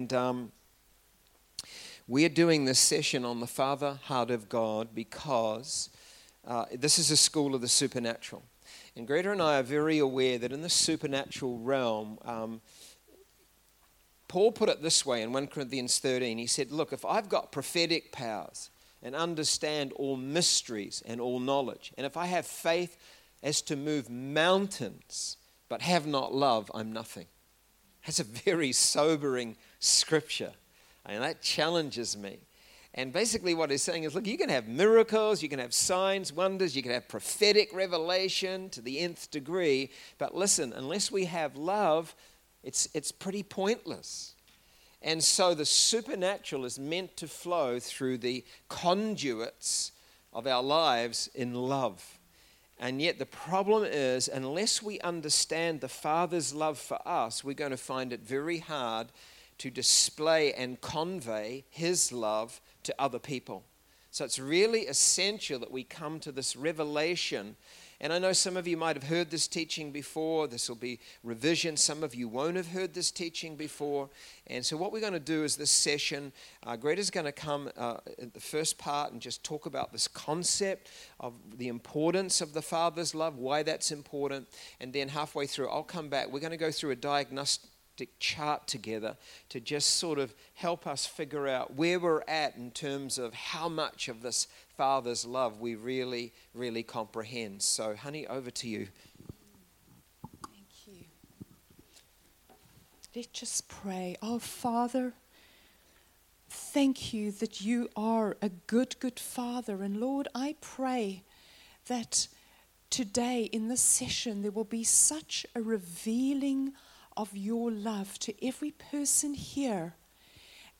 And um, we are doing this session on the Father Heart of God because uh, this is a school of the supernatural. And Greta and I are very aware that in the supernatural realm, um, Paul put it this way in 1 Corinthians 13. He said, Look, if I've got prophetic powers and understand all mysteries and all knowledge, and if I have faith as to move mountains but have not love, I'm nothing. That's a very sobering scripture. And that challenges me. And basically, what he's saying is look, you can have miracles, you can have signs, wonders, you can have prophetic revelation to the nth degree. But listen, unless we have love, it's, it's pretty pointless. And so the supernatural is meant to flow through the conduits of our lives in love. And yet, the problem is, unless we understand the Father's love for us, we're going to find it very hard to display and convey His love to other people. So, it's really essential that we come to this revelation and I know some of you might have heard this teaching before. This will be revision. Some of you won't have heard this teaching before. And so, what we're going to do is this session, uh, Greta's going to come uh, at the first part and just talk about this concept of the importance of the Father's love, why that's important. And then, halfway through, I'll come back. We're going to go through a diagnostic chart together to just sort of help us figure out where we're at in terms of how much of this Father's love we really, really comprehend. So, honey, over to you. Thank you. Let's just pray. Oh, Father, thank you that you are a good, good Father. And Lord, I pray that today in this session there will be such a revealing of your love to every person here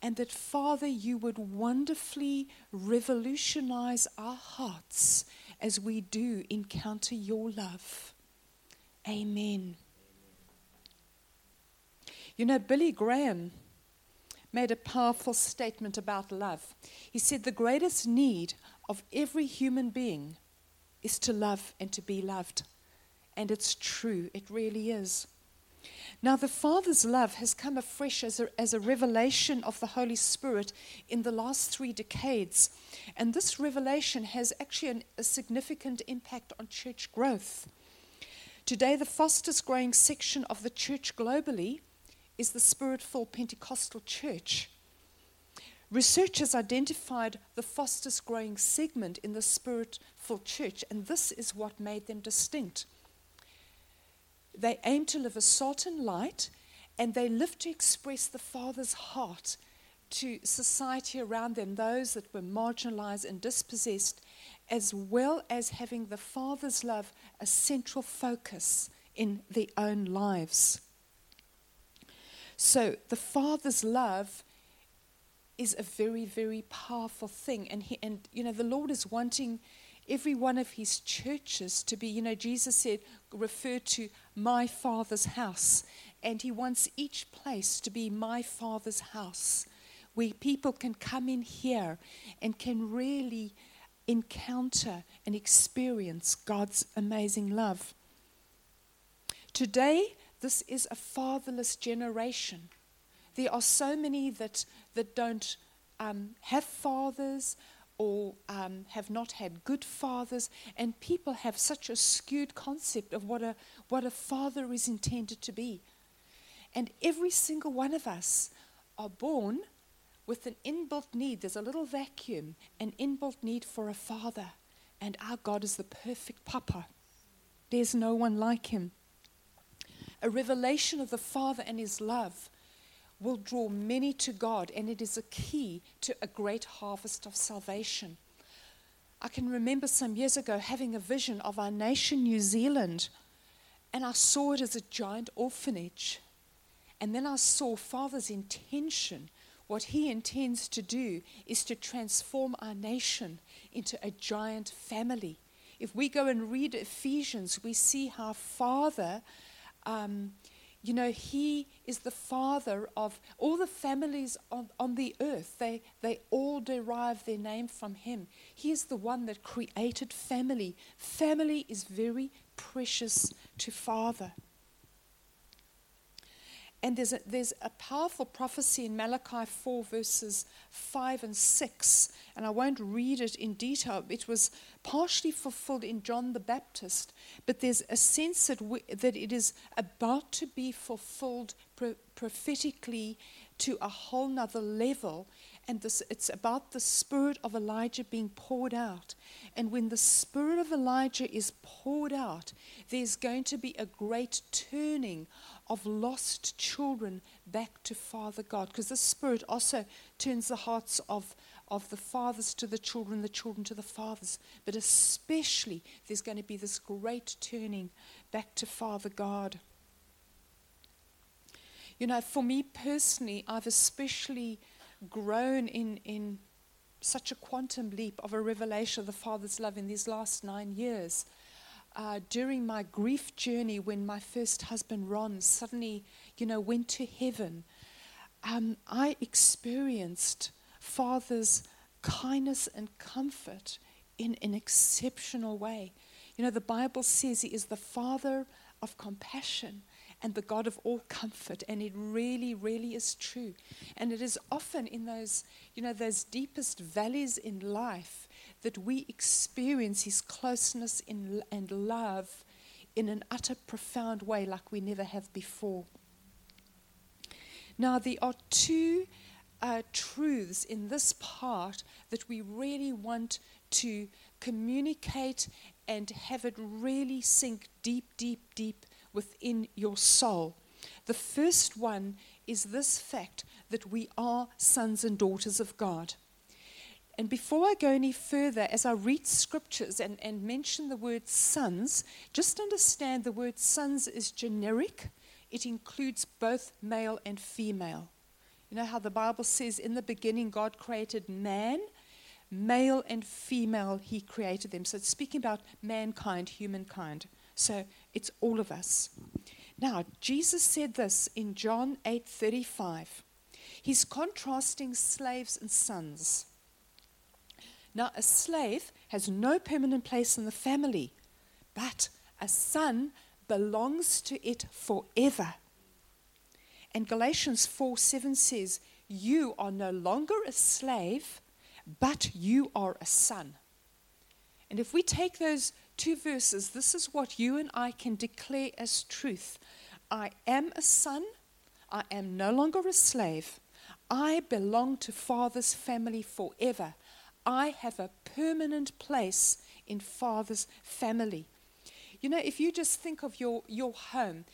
and that, Father, you would wonderfully revolutionize our hearts as we do encounter your love. Amen. You know, Billy Graham made a powerful statement about love. He said, The greatest need of every human being is to love and to be loved. And it's true, it really is. Now, the Father's love has come afresh as a, as a revelation of the Holy Spirit in the last three decades. And this revelation has actually an, a significant impact on church growth. Today, the fastest growing section of the church globally is the Spirit filled Pentecostal church. Research has identified the fastest growing segment in the Spirit filled church, and this is what made them distinct. They aim to live a salt and light, and they live to express the Father's heart to society around them, those that were marginalized and dispossessed, as well as having the Father's love a central focus in their own lives. So, the Father's love is a very, very powerful thing. And, he, and you know, the Lord is wanting every one of his churches to be, you know, Jesus said, refer to my Father's house. And he wants each place to be my Father's house, where people can come in here and can really encounter and experience God's amazing love. Today, this is a fatherless generation. There are so many that, that don't um, have fathers or um, have not had good fathers, and people have such a skewed concept of what a, what a father is intended to be. And every single one of us are born with an inbuilt need. There's a little vacuum, an inbuilt need for a father. And our God is the perfect papa. There's no one like him. A revelation of the Father and his love will draw many to God, and it is a key to a great harvest of salvation. I can remember some years ago having a vision of our nation, New Zealand, and I saw it as a giant orphanage. And then I saw Father's intention. What he intends to do is to transform our nation into a giant family. If we go and read Ephesians, we see how Father. Um, you know, He is the Father of all the families on, on the earth. They, they all derive their name from Him. He is the one that created family. Family is very precious to Father. And there's a, there's a powerful prophecy in Malachi 4, verses 5 and 6. And I won't read it in detail. It was partially fulfilled in John the Baptist. But there's a sense that, we, that it is about to be fulfilled pro- prophetically to a whole nother level. And this, it's about the spirit of Elijah being poured out. And when the spirit of Elijah is poured out, there's going to be a great turning of lost children back to Father God. Because the Spirit also turns the hearts of, of the fathers to the children, the children to the fathers. But especially, there's going to be this great turning back to Father God. You know, for me personally, I've especially grown in, in such a quantum leap of a revelation of the Father's love in these last nine years uh, during my grief journey when my first husband, Ron, suddenly, you know, went to heaven, um, I experienced Father's kindness and comfort in an exceptional way. You know, the Bible says He is the Father of compassion and the God of all comfort. And it really, really is true. And it is often in those, you know, those deepest valleys in life that we experience His closeness in, and love in an utter profound way like we never have before. Now, there are two uh, truths in this part that we really want to communicate and have it really sink deep, deep, deep within your soul. The first one is this fact that we are sons and daughters of God. And before I go any further, as I read scriptures and, and mention the word sons, just understand the word sons is generic, it includes both male and female. You know how the Bible says in the beginning God created man, male and female, he created them. So it's speaking about mankind, humankind. So it's all of us. Now, Jesus said this in John 8:35. He's contrasting slaves and sons. Now, a slave has no permanent place in the family, but a son belongs to it forever. And Galatians 4 7 says, You are no longer a slave, but you are a son. And if we take those two verses, this is what you and I can declare as truth I am a son, I am no longer a slave, I belong to Father's family forever. I have a permanent place in Father's family. You know, if you just think of your, your home,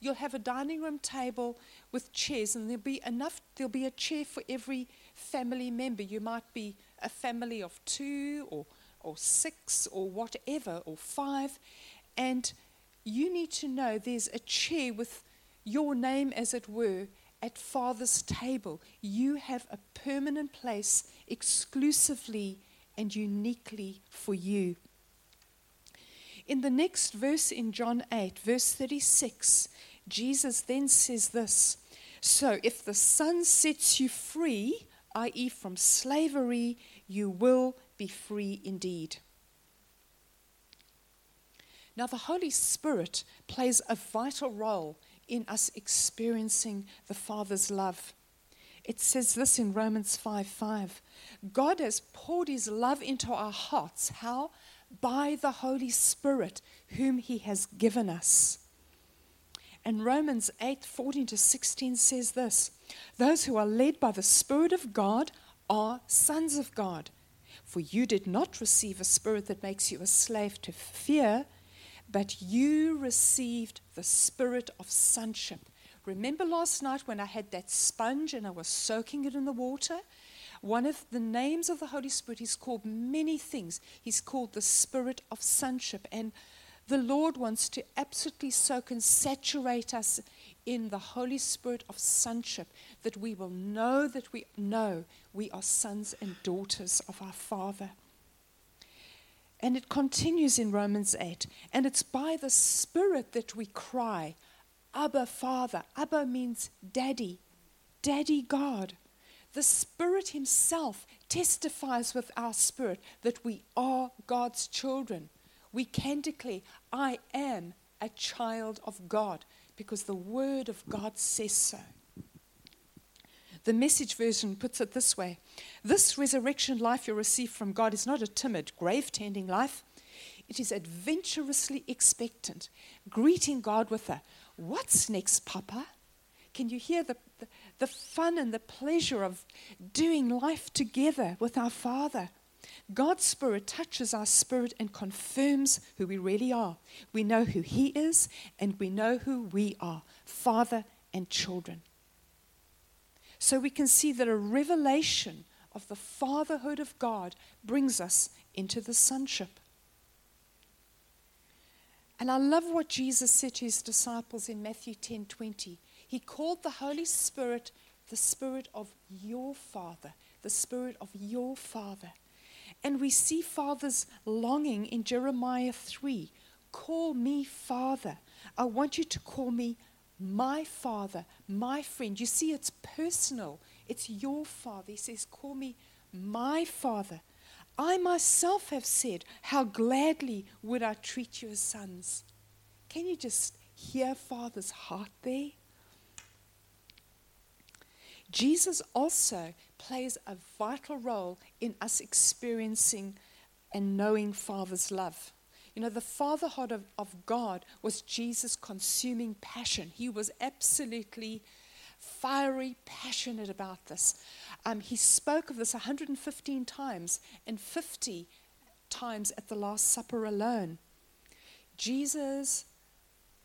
you'll have a dining room table with chairs, and there'll be enough, there'll be a chair for every family member. You might be a family of two or, or six or whatever, or five. And you need to know there's a chair with your name, as it were, at Father's table. You have a permanent place exclusively and uniquely for you. In the next verse in John 8, verse 36, Jesus then says this So if the Son sets you free, i.e., from slavery, you will be free indeed. Now, the Holy Spirit plays a vital role in us experiencing the Father's love. It says this in Romans 5 5. God has poured his love into our hearts. How? By the Holy Spirit, whom he has given us. And Romans 8 14 to 16 says this Those who are led by the Spirit of God are sons of God. For you did not receive a spirit that makes you a slave to fear, but you received the spirit of sonship Remember last night when I had that sponge and I was soaking it in the water? One of the names of the Holy Spirit is called many things. He's called the Spirit of Sonship. And the Lord wants to absolutely soak and saturate us in the Holy Spirit of sonship, that we will know that we know we are sons and daughters of our Father. And it continues in Romans 8. And it's by the Spirit that we cry, Abba, Father. Abba means daddy, daddy God. The Spirit Himself testifies with our spirit that we are God's children. We can declare, I am a child of God because the Word of God says so. The message version puts it this way This resurrection life you receive from God is not a timid, grave tending life. It is adventurously expectant, greeting God with a, What's next, Papa? Can you hear the, the, the fun and the pleasure of doing life together with our Father? God's Spirit touches our spirit and confirms who we really are. We know who He is, and we know who we are Father and children. So we can see that a revelation of the fatherhood of God brings us into the sonship. And I love what Jesus said to his disciples in Matthew 10 20. He called the Holy Spirit the Spirit of your Father, the Spirit of your Father. And we see fathers longing in Jeremiah 3 Call me Father. I want you to call me my Father, my friend. You see, it's personal, it's your Father. He says, Call me my Father. I myself have said, How gladly would I treat you as sons. Can you just hear Father's heart there? Jesus also plays a vital role in us experiencing and knowing Father's love. You know, the fatherhood of, of God was Jesus' consuming passion. He was absolutely fiery, passionate about this. Um, he spoke of this 115 times and 50 times at the Last Supper alone. Jesus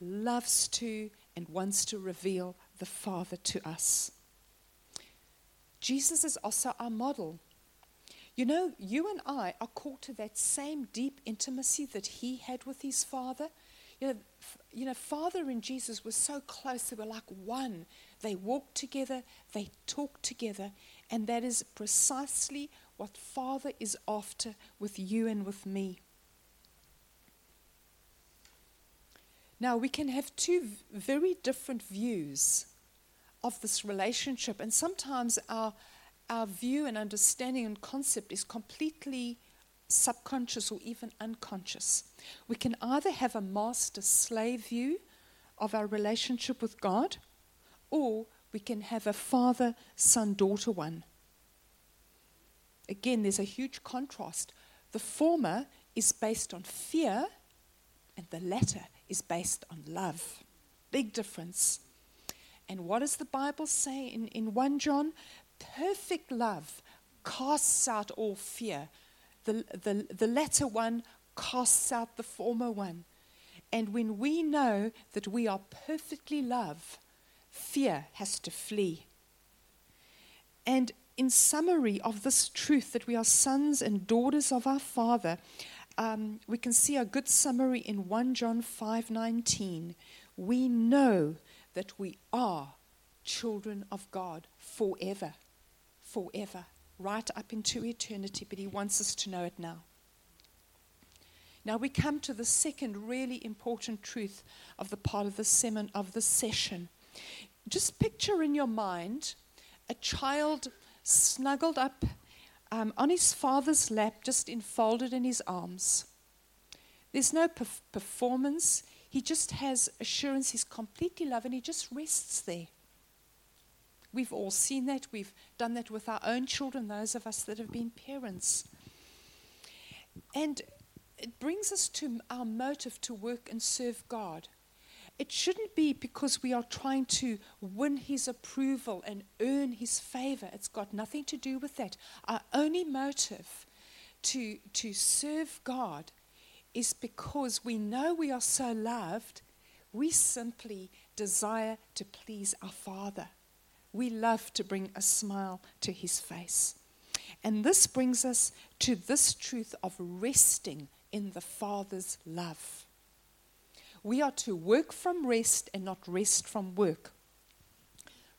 loves to and wants to reveal the Father to us. Jesus is also our model. You know, you and I are called to that same deep intimacy that he had with his Father. You know, f- you know, Father and Jesus were so close, they were like one. They walked together, they talked together, and that is precisely what Father is after with you and with me. Now, we can have two very different views of this relationship. And sometimes our, our view and understanding and concept is completely subconscious or even unconscious. We can either have a master slave view of our relationship with God, or we can have a father son daughter one. Again, there's a huge contrast. The former is based on fear, and the latter is based on love. Big difference. And what does the Bible say in, in 1 John? Perfect love casts out all fear. The, the, the latter one casts out the former one. And when we know that we are perfectly loved, fear has to flee. And in summary of this truth that we are sons and daughters of our Father, um, we can see a good summary in 1 John 5:19. We know that we are children of God forever, forever, right up into eternity, but He wants us to know it now. Now we come to the second really important truth of the part of the sermon of the session. Just picture in your mind a child snuggled up um, on his father's lap, just enfolded in his arms. There's no perf- performance. He just has assurance he's completely loved and he just rests there. We've all seen that. We've done that with our own children, those of us that have been parents. And it brings us to our motive to work and serve God. It shouldn't be because we are trying to win His approval and earn His favor. It's got nothing to do with that. Our only motive to, to serve God is because we know we are so loved, we simply desire to please our Father. We love to bring a smile to His face. And this brings us to this truth of resting in the Father's love. We are to work from rest and not rest from work.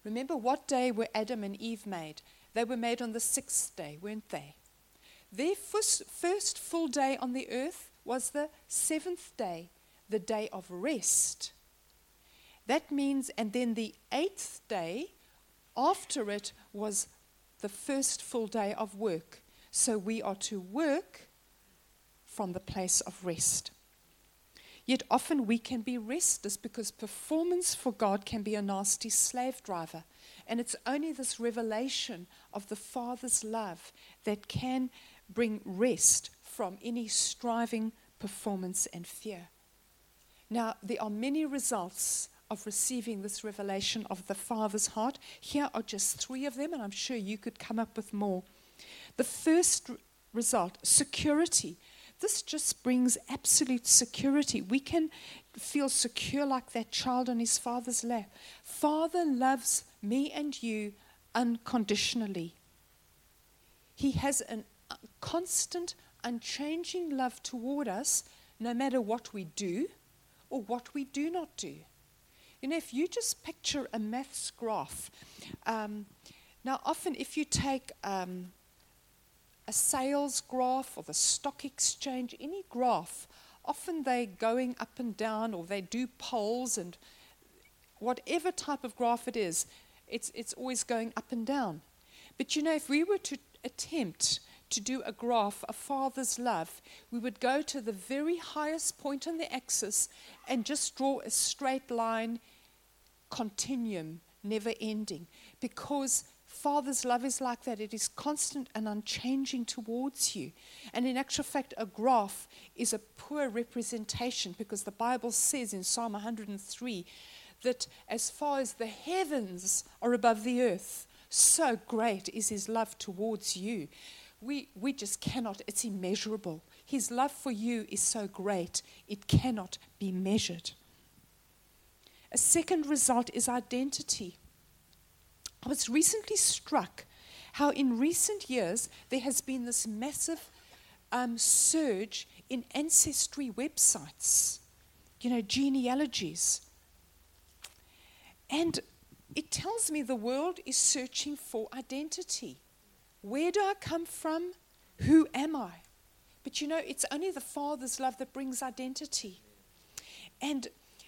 Remember what day were Adam and Eve made? They were made on the sixth day, weren't they? Their first, full day on the earth was the seventh day, the day of rest. That means, and then the eighth day after it was the first full day of work. So we are to work from the place of rest. Yet often we can be restless because performance for God can be a nasty slave driver. And it's only this revelation of the Father's love that can bring rest from any striving, performance, and fear. Now, there are many results of receiving this revelation of the Father's heart. Here are just three of them, and I'm sure you could come up with more. The first result security. This just brings absolute security. We can feel secure like that child on his father's lap. Father loves me and you unconditionally. He has a uh, constant, unchanging love toward us, no matter what we do or what we do not do. You know, if you just picture a maths graph, um, now often if you take um, a sales graph or the stock exchange, any graph, often they're going up and down or they do polls and whatever type of graph it is, it's, it's always going up and down. But you know, if we were to attempt to do a graph of Father's love, we would go to the very highest point on the axis and just draw a straight line, continuum, never ending. Because Father's love is like that. It is constant and unchanging towards you. And in actual fact, a graph is a poor representation because the Bible says in Psalm 103 that as far as the heavens are above the earth, so great is his love towards you. We, we just cannot, it's immeasurable. His love for you is so great, it cannot be measured. A second result is identity. I was recently struck how, in recent years, there has been this massive um, surge in ancestry websites, you know, genealogies. And it tells me the world is searching for identity. Where do I come from? Who am I? But you know, it's only the Father's love that brings identity. And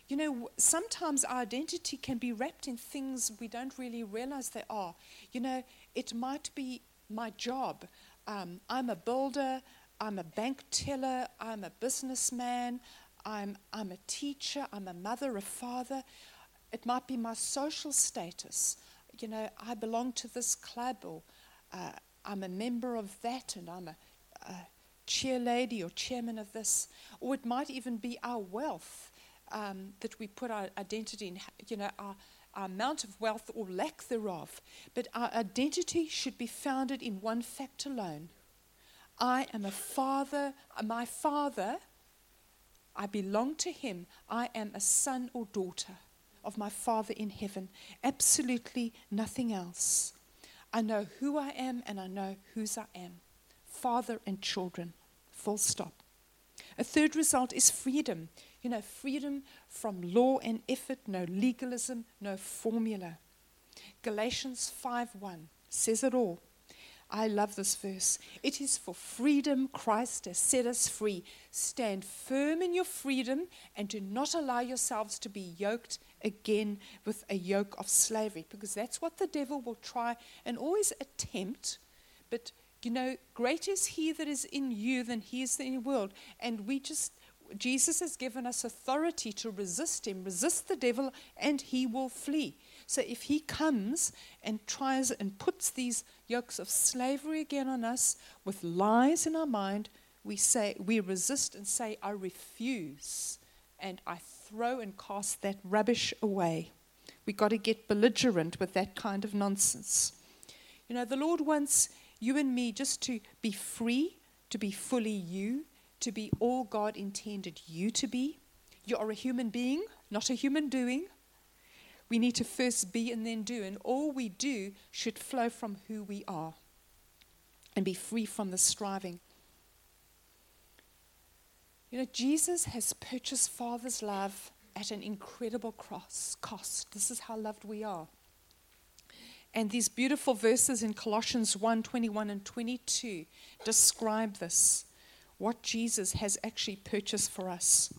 you know, sometimes our identity can be wrapped in things we don't really realize they are. You know, it might be my job. Um, I'm a builder, I'm a bank teller, I'm a businessman, I'm, I'm a teacher, I'm a mother, a father. It might be my social status. You know, I belong to this club, or uh, I'm a member of that, and I'm a, a chair lady or chairman of this. Or it might even be our wealth um, that we put our identity in, you know, our, our amount of wealth or lack thereof. But our identity should be founded in one fact alone. I am a father, my father, I belong to him. I am a son or daughter of my Father in heaven. Absolutely nothing else. I know who I am and I know whose I am. Father and children. Full stop. A third result is freedom. You know, freedom from law and effort, no legalism, no formula. Galatians 5:1 says it all. I love this verse. It is for freedom Christ has set us free. Stand firm in your freedom and do not allow yourselves to be yoked again with a yoke of slavery because that's what the devil will try and always attempt. But you know, greater is he that is in you than he is in the world. And we just Jesus has given us authority to resist him, resist the devil, and he will flee. So if he comes and tries and puts these yokes of slavery again on us with lies in our mind, we say we resist and say, I refuse, and I throw and cast that rubbish away. We've got to get belligerent with that kind of nonsense. You know, the Lord wants you and me just to be free, to be fully you, to be all God intended you to be. You are a human being, not a human doing. We need to first be and then do, and all we do should flow from who we are and be free from the striving. You know, Jesus has purchased Father's love at an incredible cross, cost. This is how loved we are. And these beautiful verses in Colossians 1 21 and 22 describe this what Jesus has actually purchased for us.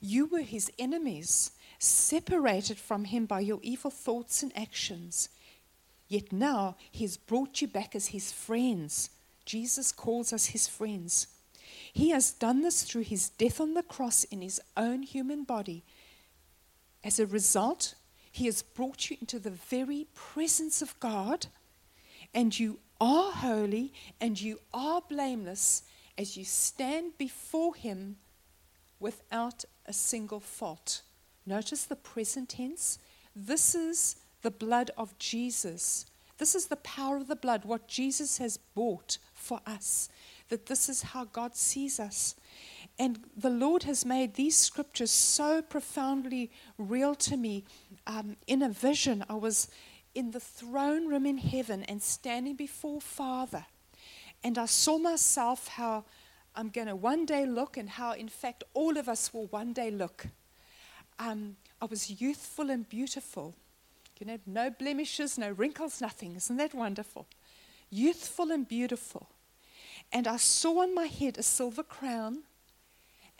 You were his enemies, separated from him by your evil thoughts and actions. Yet now he has brought you back as his friends. Jesus calls us his friends. He has done this through his death on the cross in his own human body. As a result, he has brought you into the very presence of God, and you are holy and you are blameless as you stand before him without a single fault. Notice the present tense. This is the blood of Jesus. This is the power of the blood, what Jesus has bought for us. That this is how God sees us. And the Lord has made these scriptures so profoundly real to me. Um, in a vision, I was in the throne room in heaven and standing before Father. And I saw myself how I'm going to one day look, and how, in fact, all of us will one day look. Um, I was youthful and beautiful. You know, no blemishes, no wrinkles, nothing. Isn't that wonderful? Youthful and beautiful. And I saw on my head a silver crown,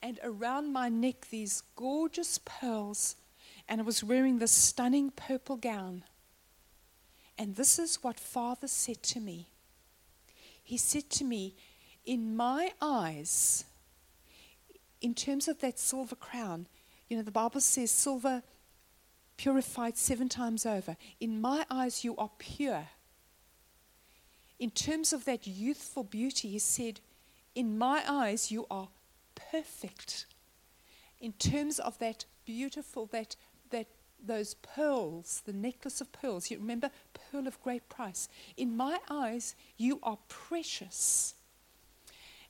and around my neck these gorgeous pearls, and I was wearing this stunning purple gown. And this is what Father said to me. He said to me, In my eyes, in terms of that silver crown, you know, the Bible says silver purified seven times over. In my eyes, you are pure. In terms of that youthful beauty, he said, In my eyes, you are perfect. In terms of that beautiful, that, those pearls, the necklace of pearls, you remember, pearl of great price. In my eyes, you are precious.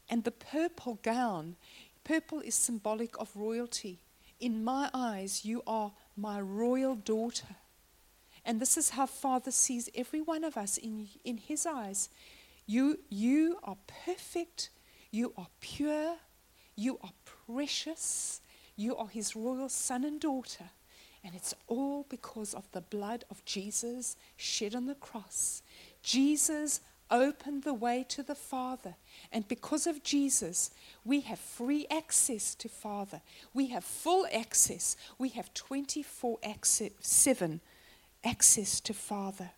And the purple gown, purple is symbolic of royalty. In my eyes, you are my royal daughter. And this is how Father sees every one of us in, in His eyes. You, you are perfect, you are pure, you are precious, you are His royal son and daughter. And it's all because of the blood of Jesus shed on the cross. Jesus opened the way to the Father. And because of Jesus, we have free access to Father. We have full access. We have 24 access, 7 access to Father.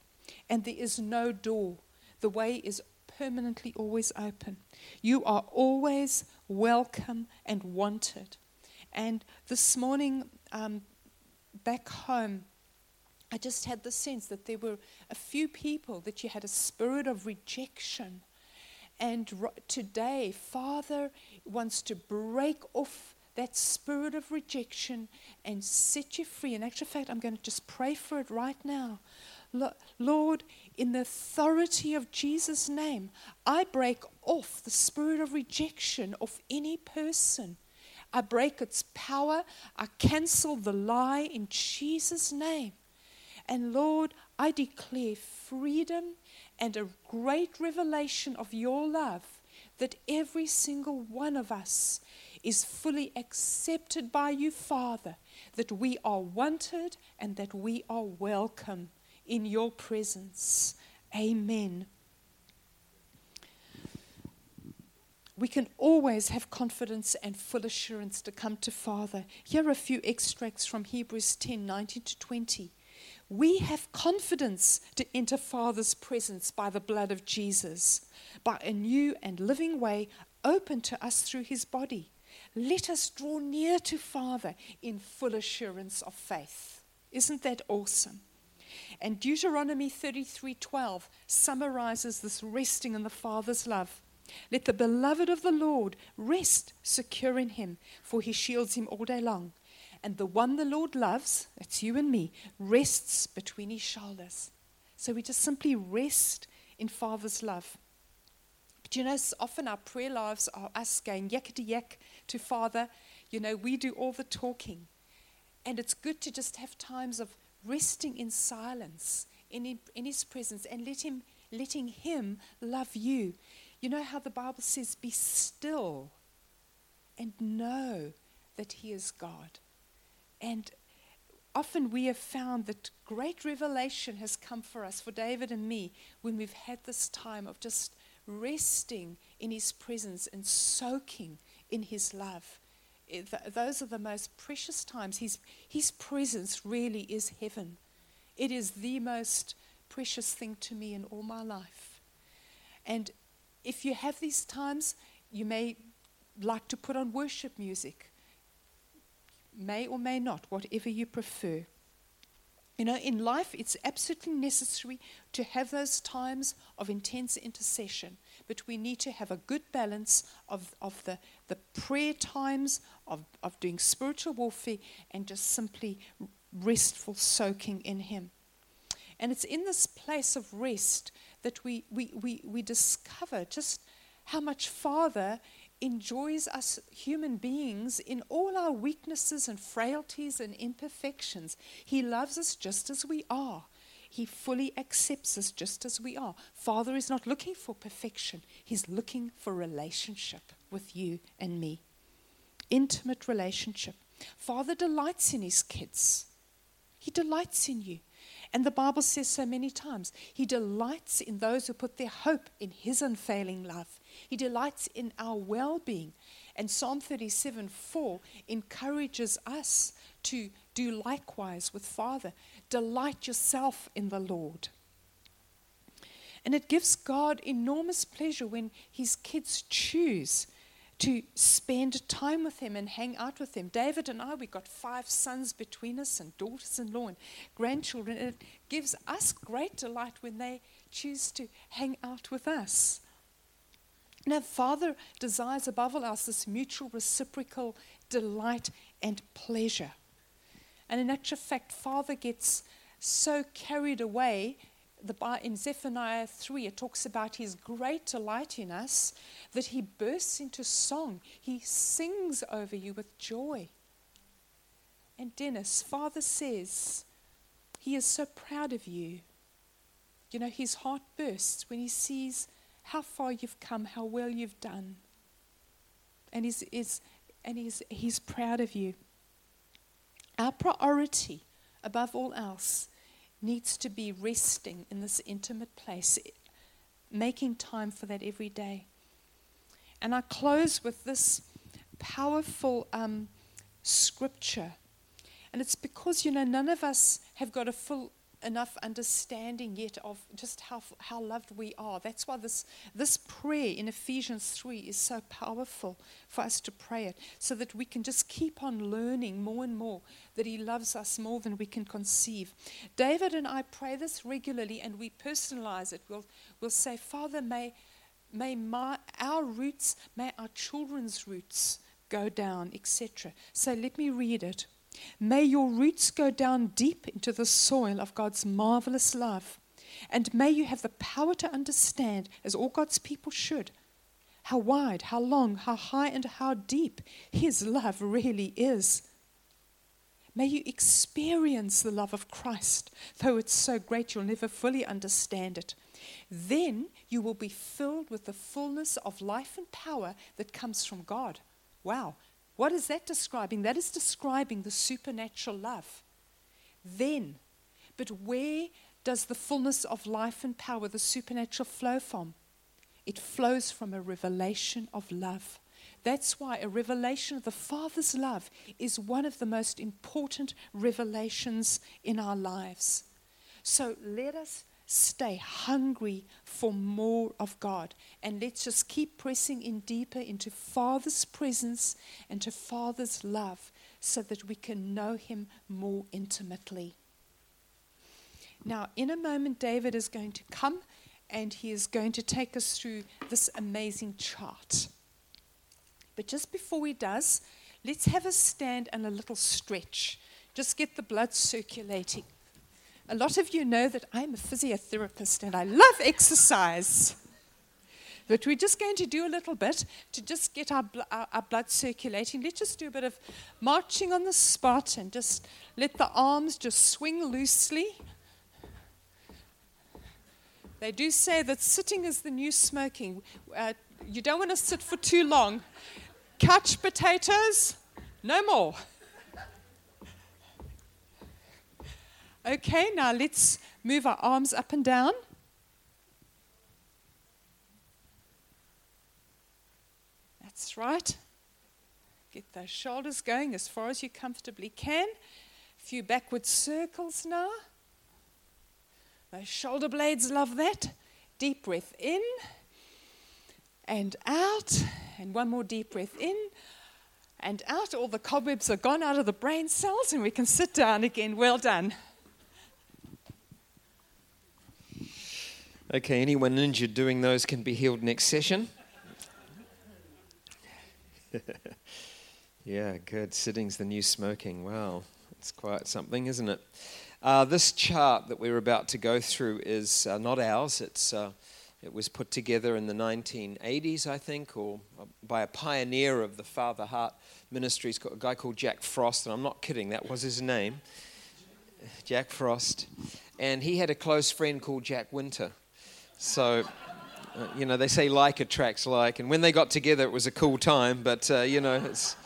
And there is no door. The way is permanently always open. You are always welcome and wanted. And this morning, um, back home, I just had the sense that there were a few people that you had a spirit of rejection. And today, Father wants to break off that spirit of rejection and set you free. In actual fact, I'm going to just pray for it right now. Lord, in the authority of Jesus' name, I break off the spirit of rejection of any person I break its power. I cancel the lie in Jesus' name. And Lord, I declare freedom and a great revelation of your love that every single one of us is fully accepted by you, Father, that we are wanted and that we are welcome in your presence. Amen. We can always have confidence and full assurance to come to Father. Here are a few extracts from Hebrews 10 19 to 20. We have confidence to enter Father's presence by the blood of Jesus, by a new and living way open to us through his body. Let us draw near to Father in full assurance of faith. Isn't that awesome? And Deuteronomy 33:12 summarizes this resting in the Father's love. Let the beloved of the Lord rest secure in him, for he shields him all day long. And the one the Lord loves, that's you and me, rests between his shoulders. So we just simply rest in Father's love. But you know, often our prayer lives are us going yakety yak to Father. You know, we do all the talking. And it's good to just have times of resting in silence in, in his presence and let him, letting him love you you know how the Bible says, Be still and know that He is God. And often we have found that great revelation has come for us, for David and me, when we've had this time of just resting in His presence and soaking in His love. It, th- those are the most precious times. His, his presence really is heaven. It is the most precious thing to me in all my life. And if you have these times, you may like to put on worship music. May or may not, whatever you prefer. You know, in life, it's absolutely necessary to have those times of intense intercession, but we need to have a good balance of, of the, the prayer times, of, of doing spiritual warfare, and just simply restful soaking in Him. And it's in this place of rest that we, we, we, we discover just how much Father enjoys us human beings in all our weaknesses and frailties and imperfections. He loves us just as we are. He fully accepts us just as we are. Father is not looking for perfection, He's looking for relationship with you and me. Intimate relationship. Father delights in His kids, He delights in you. And the Bible says so many times, He delights in those who put their hope in His unfailing love. He delights in our well being. And Psalm 37 4 encourages us to do likewise with Father. Delight yourself in the Lord. And it gives God enormous pleasure when His kids choose to spend time with him and hang out with him. David and I, we got five sons between us and daughters in law and grandchildren. And it gives us great delight when they choose to hang out with us. Now, Father desires above all else this mutual reciprocal delight and pleasure. And in actual fact, Father gets so carried away the, in Zephaniah 3, it talks about his great delight in us that he bursts into song. He sings over you with joy. And Dennis, Father says, he is so proud of you. You know, his heart bursts when he sees how far you've come, how well you've done. And he's, he's, and he's, he's proud of you. Our priority, above all else, needs to be resting in this intimate place, making time for that every day. And I close with this powerful um, scripture. And it's because, you know, none of us have got a full enough understanding yet of just how, how loved we are. That's why this, this prayer in Ephesians 3 is so powerful for us to pray it, so that we can just keep on learning more and more that He loves us more than we can conceive. David and I pray this regularly and we personalize it. We'll, we'll say, Father, may, may my, our roots, may our children's roots go down, etc. So let me read it. May your roots go down deep into the soil of God's marvelous love. And may you have the power to understand, as all God's people should, how wide, how long, how high, and how deep His love really is. May you experience the love of Christ, though it's so great you'll never fully understand it. Then you will be filled with the fullness of life and power that comes from God. Wow, what is that describing? That is describing the supernatural love. Then, but where does the fullness of life and power, the supernatural, flow from? It flows from a revelation of love. That's why a revelation of the Father's love is one of the most important revelations in our lives. So let us stay hungry for more of God. And let's just keep pressing in deeper into Father's presence and to Father's love so that we can know Him more intimately. Now, in a moment, David is going to come and he is going to take us through this amazing chart. But just before he does, let's have a stand and a little stretch. Just get the blood circulating. A lot of you know that I'm a physiotherapist and I love exercise. But we're just going to do a little bit to just get our, bl- our, our, blood circulating. Let's just do a bit of marching on the spot and just let the arms just swing loosely. They do say that sitting is the new smoking. Uh, you don't want to sit for too long. Couch potatoes, no more. Okay, now let's move our arms up and down. That's right. Get those shoulders going as far as you comfortably can. A few backward circles now. Those shoulder blades love that. Deep breath in and out. And one more deep breath in and out. All the cobwebs are gone out of the brain cells, and we can sit down again. Well done. Okay, anyone injured doing those can be healed next session. yeah, good. Sitting's the new smoking. Wow, it's quite something, isn't it? Uh, this chart that we're about to go through is uh, not ours. It's, uh, it was put together in the 1980s, I think, or uh, by a pioneer of the Father Heart Ministries, a guy called Jack Frost, and I'm not kidding, that was his name. Jack Frost. And he had a close friend called Jack Winter. So, uh, you know, they say like attracts like. And when they got together, it was a cool time. But, uh, you know, it's.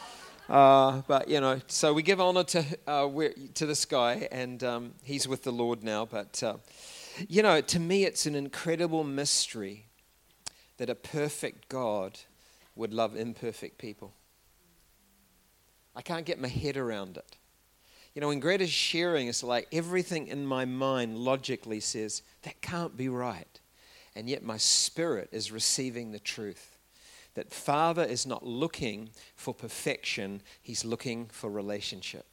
Uh, but you know, so we give honor to uh, to this guy, and um, he's with the Lord now. But uh, you know, to me, it's an incredible mystery that a perfect God would love imperfect people. I can't get my head around it. You know, when Greta's sharing, it's like everything in my mind logically says that can't be right and yet my spirit is receiving the truth. That Father is not looking for perfection, He's looking for relationship.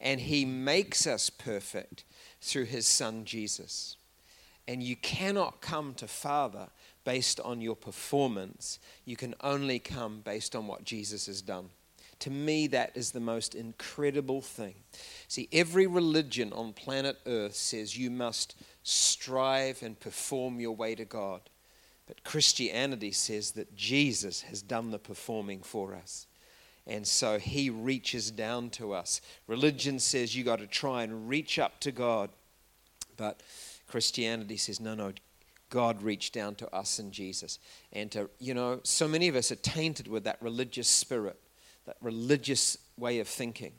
And He makes us perfect through His Son Jesus. And you cannot come to Father based on your performance, you can only come based on what Jesus has done. To me, that is the most incredible thing. See, every religion on planet Earth says you must strive and perform your way to God. But Christianity says that Jesus has done the performing for us. And so he reaches down to us. Religion says you got to try and reach up to God. But Christianity says, no, no, God reached down to us in Jesus. And to, you know, so many of us are tainted with that religious spirit, that religious way of thinking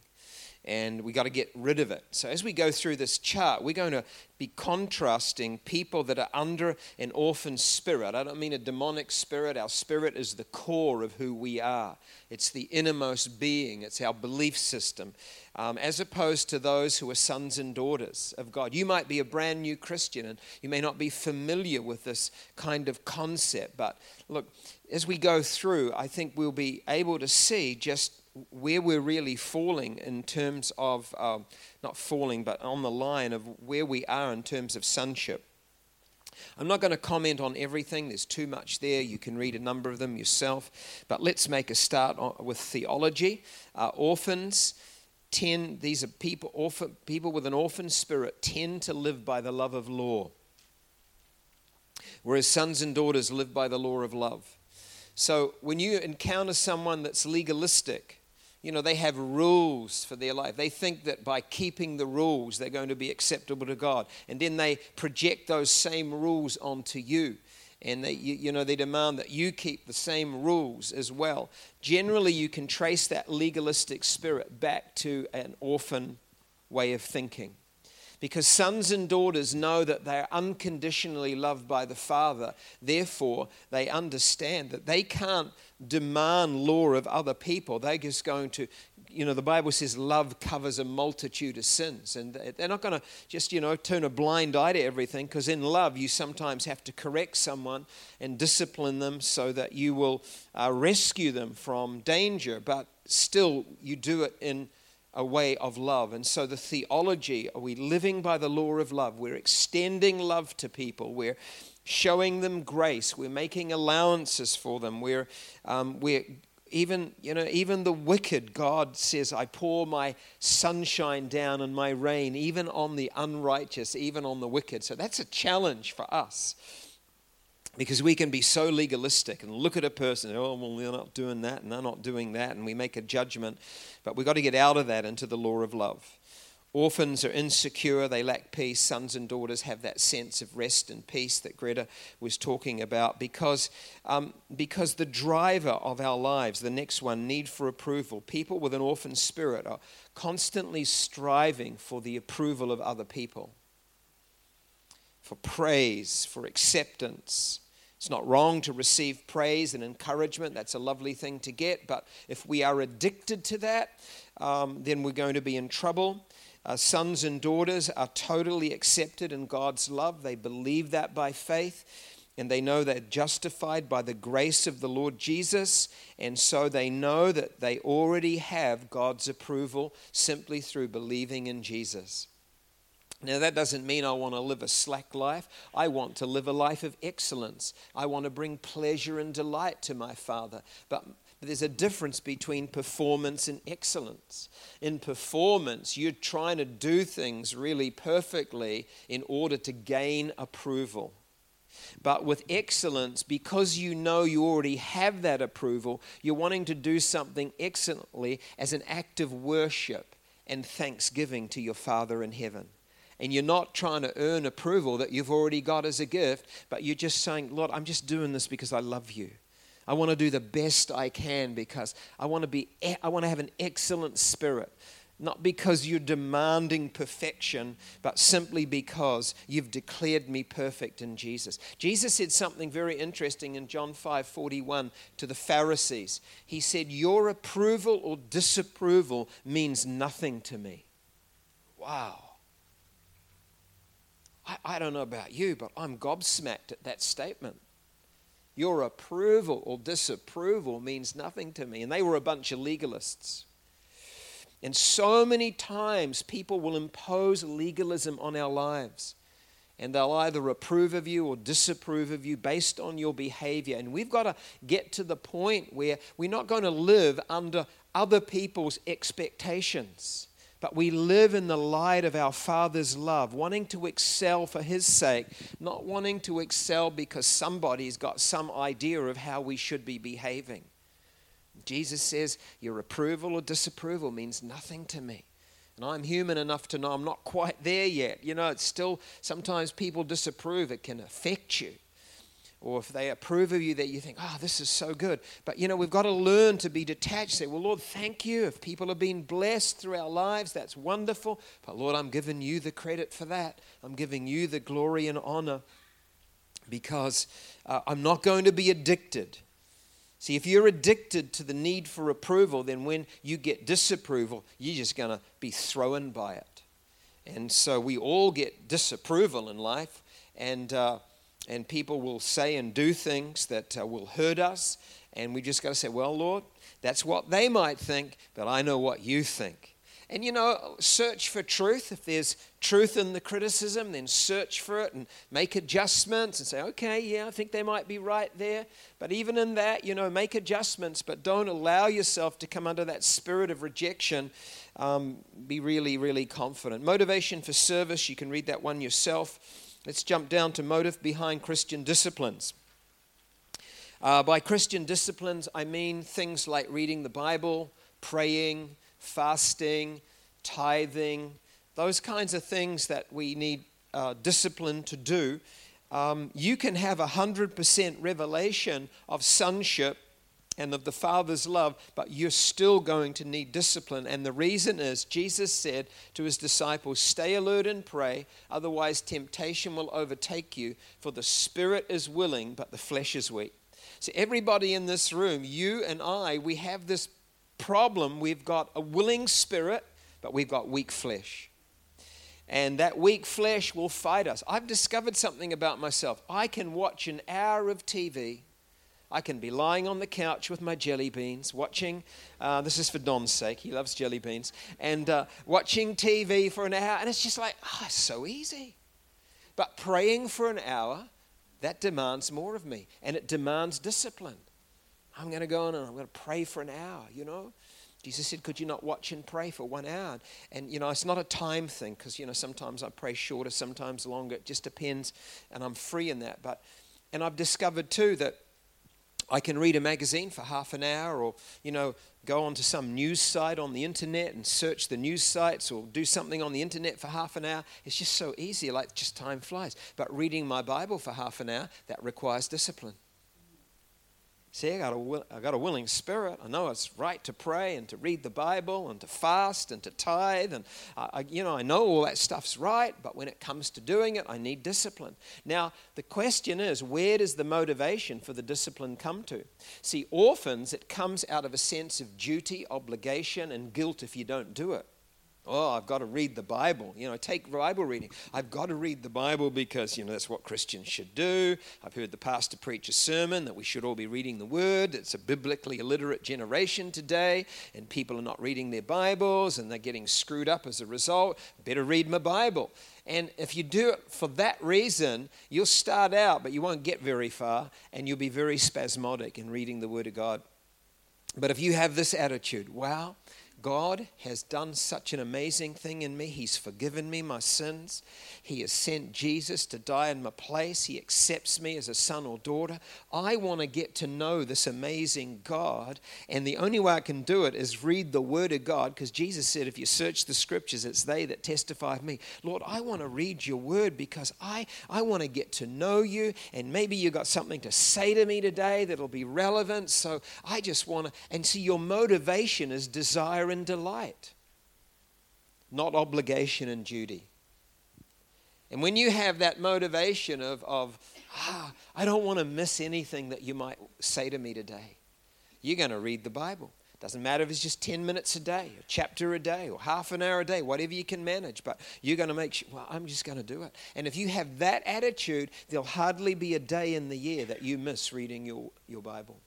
and we got to get rid of it. So, as we go through this chart, we're going to be contrasting people that are under an orphan spirit. I don't mean a demonic spirit. Our spirit is the core of who we are, it's the innermost being, it's our belief system, um, as opposed to those who are sons and daughters of God. You might be a brand new Christian and you may not be familiar with this kind of concept, but look, as we go through, I think we'll be able to see just where we're really falling in terms of, uh, not falling, but on the line of where we are in terms of sonship. I'm not going to comment on everything, there's too much there. You can read a number of them yourself. But let's make a start with theology. Uh, orphans tend, these are people, orphan, people with an orphan spirit, tend to live by the love of law, whereas sons and daughters live by the law of love. So when you encounter someone that's legalistic, you know, they have rules for their life. They think that by keeping the rules, they're going to be acceptable to God. And then they project those same rules onto you. And they, you, know, they demand that you keep the same rules as well. Generally, you can trace that legalistic spirit back to an orphan way of thinking because sons and daughters know that they are unconditionally loved by the Father. Therefore, they understand that they can't demand law of other people. They're just going to, you know, the Bible says love covers a multitude of sins. And they're not going to just, you know, turn a blind eye to everything because in love, you sometimes have to correct someone and discipline them so that you will uh, rescue them from danger. But still, you do it in a way of love. And so, the theology are we living by the law of love? We're extending love to people. We're showing them grace. We're making allowances for them. We're, um, we're even, you know, even the wicked, God says, I pour my sunshine down and my rain, even on the unrighteous, even on the wicked. So that's a challenge for us because we can be so legalistic and look at a person, oh, well, they're not doing that and they're not doing that, and we make a judgment. But we've got to get out of that into the law of love. Orphans are insecure, they lack peace. Sons and daughters have that sense of rest and peace that Greta was talking about because, um, because the driver of our lives, the next one, need for approval. People with an orphan spirit are constantly striving for the approval of other people, for praise, for acceptance it's not wrong to receive praise and encouragement. That's a lovely thing to get. But if we are addicted to that, um, then we're going to be in trouble. Uh, sons and daughters are totally accepted in God's love. They believe that by faith. and they know they're justified by the grace of the Lord Jesus, and so they know that they already have God's approval simply through believing in Jesus. Now, that doesn't mean I want to live a slack life. I want to live a life of excellence. I want to bring pleasure and delight to my Father. But there's a difference between performance and excellence. In performance, you're trying to do things really perfectly in order to gain approval. But with excellence, because you know you already have that approval, you're wanting to do something excellently as an act of worship and thanksgiving to your Father in heaven. And you're not trying to earn approval that you've already got as a gift, but you're just saying, Lord, I'm just doing this because I love you. I want to do the best I can because I want to be I want to have an excellent spirit. Not because you're demanding perfection, but simply because you've declared me perfect in Jesus. Jesus said something very interesting in John 5 41 to the Pharisees. He said, Your approval or disapproval means nothing to me. Wow. I, I don't know about you, but I'm gobsmacked at that statement. Your approval or disapproval means nothing to me. And they were a bunch of legalists. And so many times people will impose legalism on our lives. And they'll either approve of you or disapprove of you based on your behavior. And we've got to get to the point where we're not going to live under other people's expectations but we live in the light of our Father's love, wanting to excel for His sake, not wanting to excel because somebody's got some idea of how we should be behaving. Jesus says, Your approval or disapproval means nothing to me. And I'm human enough to know I'm not quite there yet. You know, it's still, sometimes people disapprove, it can affect you or if they approve of you that you think, oh, this is so good. But you know, we've got to learn to be detached. Say, well, Lord, thank you. If people have been blessed through our lives, that's wonderful. But Lord, I'm giving you the credit for that. I'm giving you the glory and honor because uh, I'm not going to be addicted. See, if you're addicted to the need for approval, then when you get disapproval, you're just going to be thrown by it. And so we all get disapproval in life. And uh, and people will say and do things that uh, will hurt us. And we just got to say, well, Lord, that's what they might think, but I know what you think. And you know, search for truth. If there's truth in the criticism, then search for it and make adjustments and say, okay, yeah, I think they might be right there. But even in that, you know, make adjustments, but don't allow yourself to come under that spirit of rejection. Um, be really, really confident. Motivation for service, you can read that one yourself. Let's jump down to motive behind Christian disciplines. Uh, by Christian disciplines, I mean things like reading the Bible, praying, fasting, tithing, those kinds of things that we need uh, discipline to do. Um, you can have a 100% revelation of sonship and of the Father's love, but you're still going to need discipline. And the reason is Jesus said to his disciples, Stay alert and pray, otherwise, temptation will overtake you, for the spirit is willing, but the flesh is weak. So, everybody in this room, you and I, we have this problem. We've got a willing spirit, but we've got weak flesh. And that weak flesh will fight us. I've discovered something about myself. I can watch an hour of TV I can be lying on the couch with my jelly beans, watching, uh, this is for Don's sake, he loves jelly beans, and uh, watching TV for an hour, and it's just like, oh, it's so easy. But praying for an hour, that demands more of me, and it demands discipline. I'm going to go on and I'm going to pray for an hour, you know? Jesus said, Could you not watch and pray for one hour? And, you know, it's not a time thing because, you know, sometimes I pray shorter, sometimes longer. It just depends, and I'm free in that. But, and I've discovered too that I can read a magazine for half an hour or, you know, go onto some news site on the internet and search the news sites or do something on the internet for half an hour. It's just so easy, like just time flies. But reading my Bible for half an hour, that requires discipline. See, I got, got a willing spirit. I know it's right to pray and to read the Bible and to fast and to tithe. And, I, you know, I know all that stuff's right, but when it comes to doing it, I need discipline. Now, the question is where does the motivation for the discipline come to? See, orphans, it comes out of a sense of duty, obligation, and guilt if you don't do it. Oh, I've got to read the Bible. You know, take Bible reading. I've got to read the Bible because, you know, that's what Christians should do. I've heard the pastor preach a sermon that we should all be reading the Word. It's a biblically illiterate generation today, and people are not reading their Bibles and they're getting screwed up as a result. Better read my Bible. And if you do it for that reason, you'll start out, but you won't get very far, and you'll be very spasmodic in reading the Word of God. But if you have this attitude, wow, God has done such an amazing thing in me. He's forgiven me my sins. He has sent Jesus to die in my place. He accepts me as a son or daughter. I want to get to know this amazing God. And the only way I can do it is read the Word of God because Jesus said, if you search the scriptures, it's they that testify of me. Lord, I want to read your Word because I, I want to get to know you. And maybe you got something to say to me today that'll be relevant. So I just want to, and see, your motivation is desire and delight, not obligation and duty. And when you have that motivation of, of ah, I don't want to miss anything that you might say to me today, you're going to read the Bible. Doesn't matter if it's just 10 minutes a day, a chapter a day, or half an hour a day, whatever you can manage, but you're going to make sure, well, I'm just going to do it. And if you have that attitude, there'll hardly be a day in the year that you miss reading your, your Bible.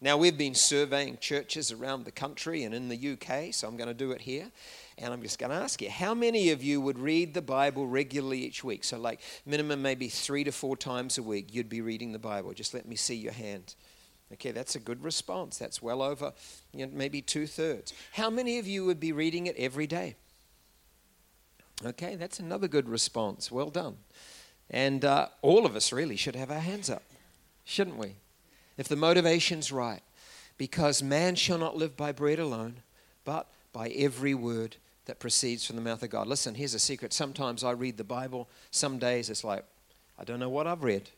Now, we've been surveying churches around the country and in the UK, so I'm going to do it here. And I'm just going to ask you, how many of you would read the Bible regularly each week? So, like, minimum maybe three to four times a week, you'd be reading the Bible. Just let me see your hand. Okay, that's a good response. That's well over you know, maybe two thirds. How many of you would be reading it every day? Okay, that's another good response. Well done. And uh, all of us really should have our hands up, shouldn't we? If the motivation's right. Because man shall not live by bread alone, but by every word that proceeds from the mouth of God. Listen, here's a secret. Sometimes I read the Bible, some days it's like, I don't know what I've read.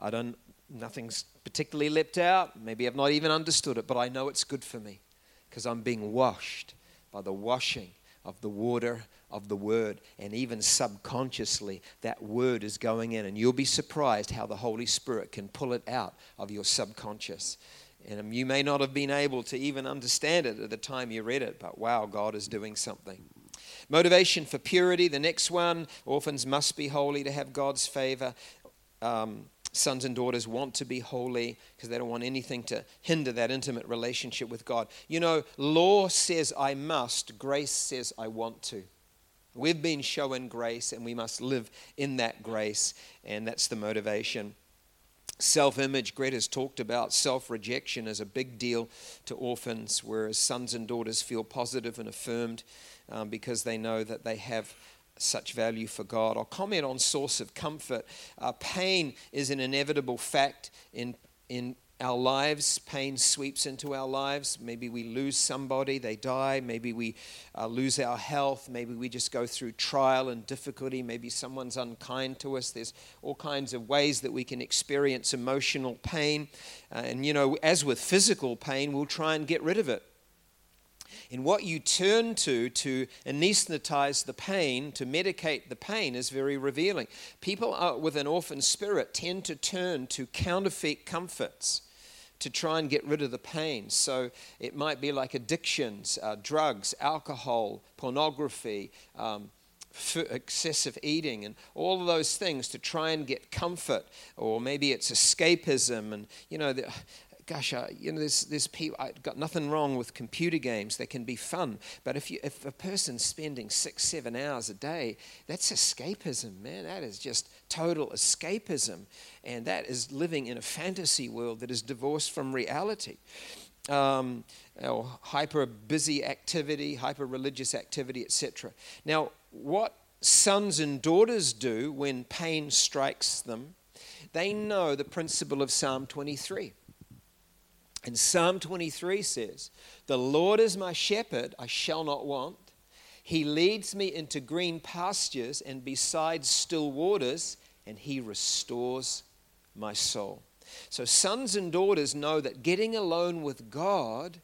I don't nothing's particularly leapt out. Maybe I've not even understood it, but I know it's good for me because I'm being washed by the washing of the water of the word. And even subconsciously, that word is going in. And you'll be surprised how the Holy Spirit can pull it out of your subconscious. And you may not have been able to even understand it at the time you read it, but wow, God is doing something. Motivation for purity, the next one orphans must be holy to have God's favor. Um, sons and daughters want to be holy because they don't want anything to hinder that intimate relationship with God. You know, law says I must, grace says I want to. We've been shown grace and we must live in that grace, and that's the motivation. Self image, Greta's talked about self rejection as a big deal to orphans, whereas sons and daughters feel positive and affirmed um, because they know that they have such value for God. I'll comment on source of comfort. Uh, pain is an inevitable fact in, in our lives. Pain sweeps into our lives. Maybe we lose somebody, they die. Maybe we uh, lose our health. Maybe we just go through trial and difficulty. Maybe someone's unkind to us. There's all kinds of ways that we can experience emotional pain. Uh, and, you know, as with physical pain, we'll try and get rid of it. And what you turn to to anesthetize the pain, to medicate the pain, is very revealing. People with an orphan spirit tend to turn to counterfeit comforts to try and get rid of the pain. So it might be like addictions, uh, drugs, alcohol, pornography. Um, excessive eating and all of those things to try and get comfort or maybe it's escapism and you know the, gosh, uh, you know, there's, there's people, I've got nothing wrong with computer games. They can be fun. But if, you, if a person's spending six, seven hours a day, that's escapism, man. That is just total escapism. And that is living in a fantasy world that is divorced from reality. Um, or hyper busy activity, hyper religious activity, etc. Now, what sons and daughters do when pain strikes them, they know the principle of Psalm 23. And Psalm 23 says, The Lord is my shepherd, I shall not want. He leads me into green pastures and beside still waters, and he restores my soul. So, sons and daughters know that getting alone with God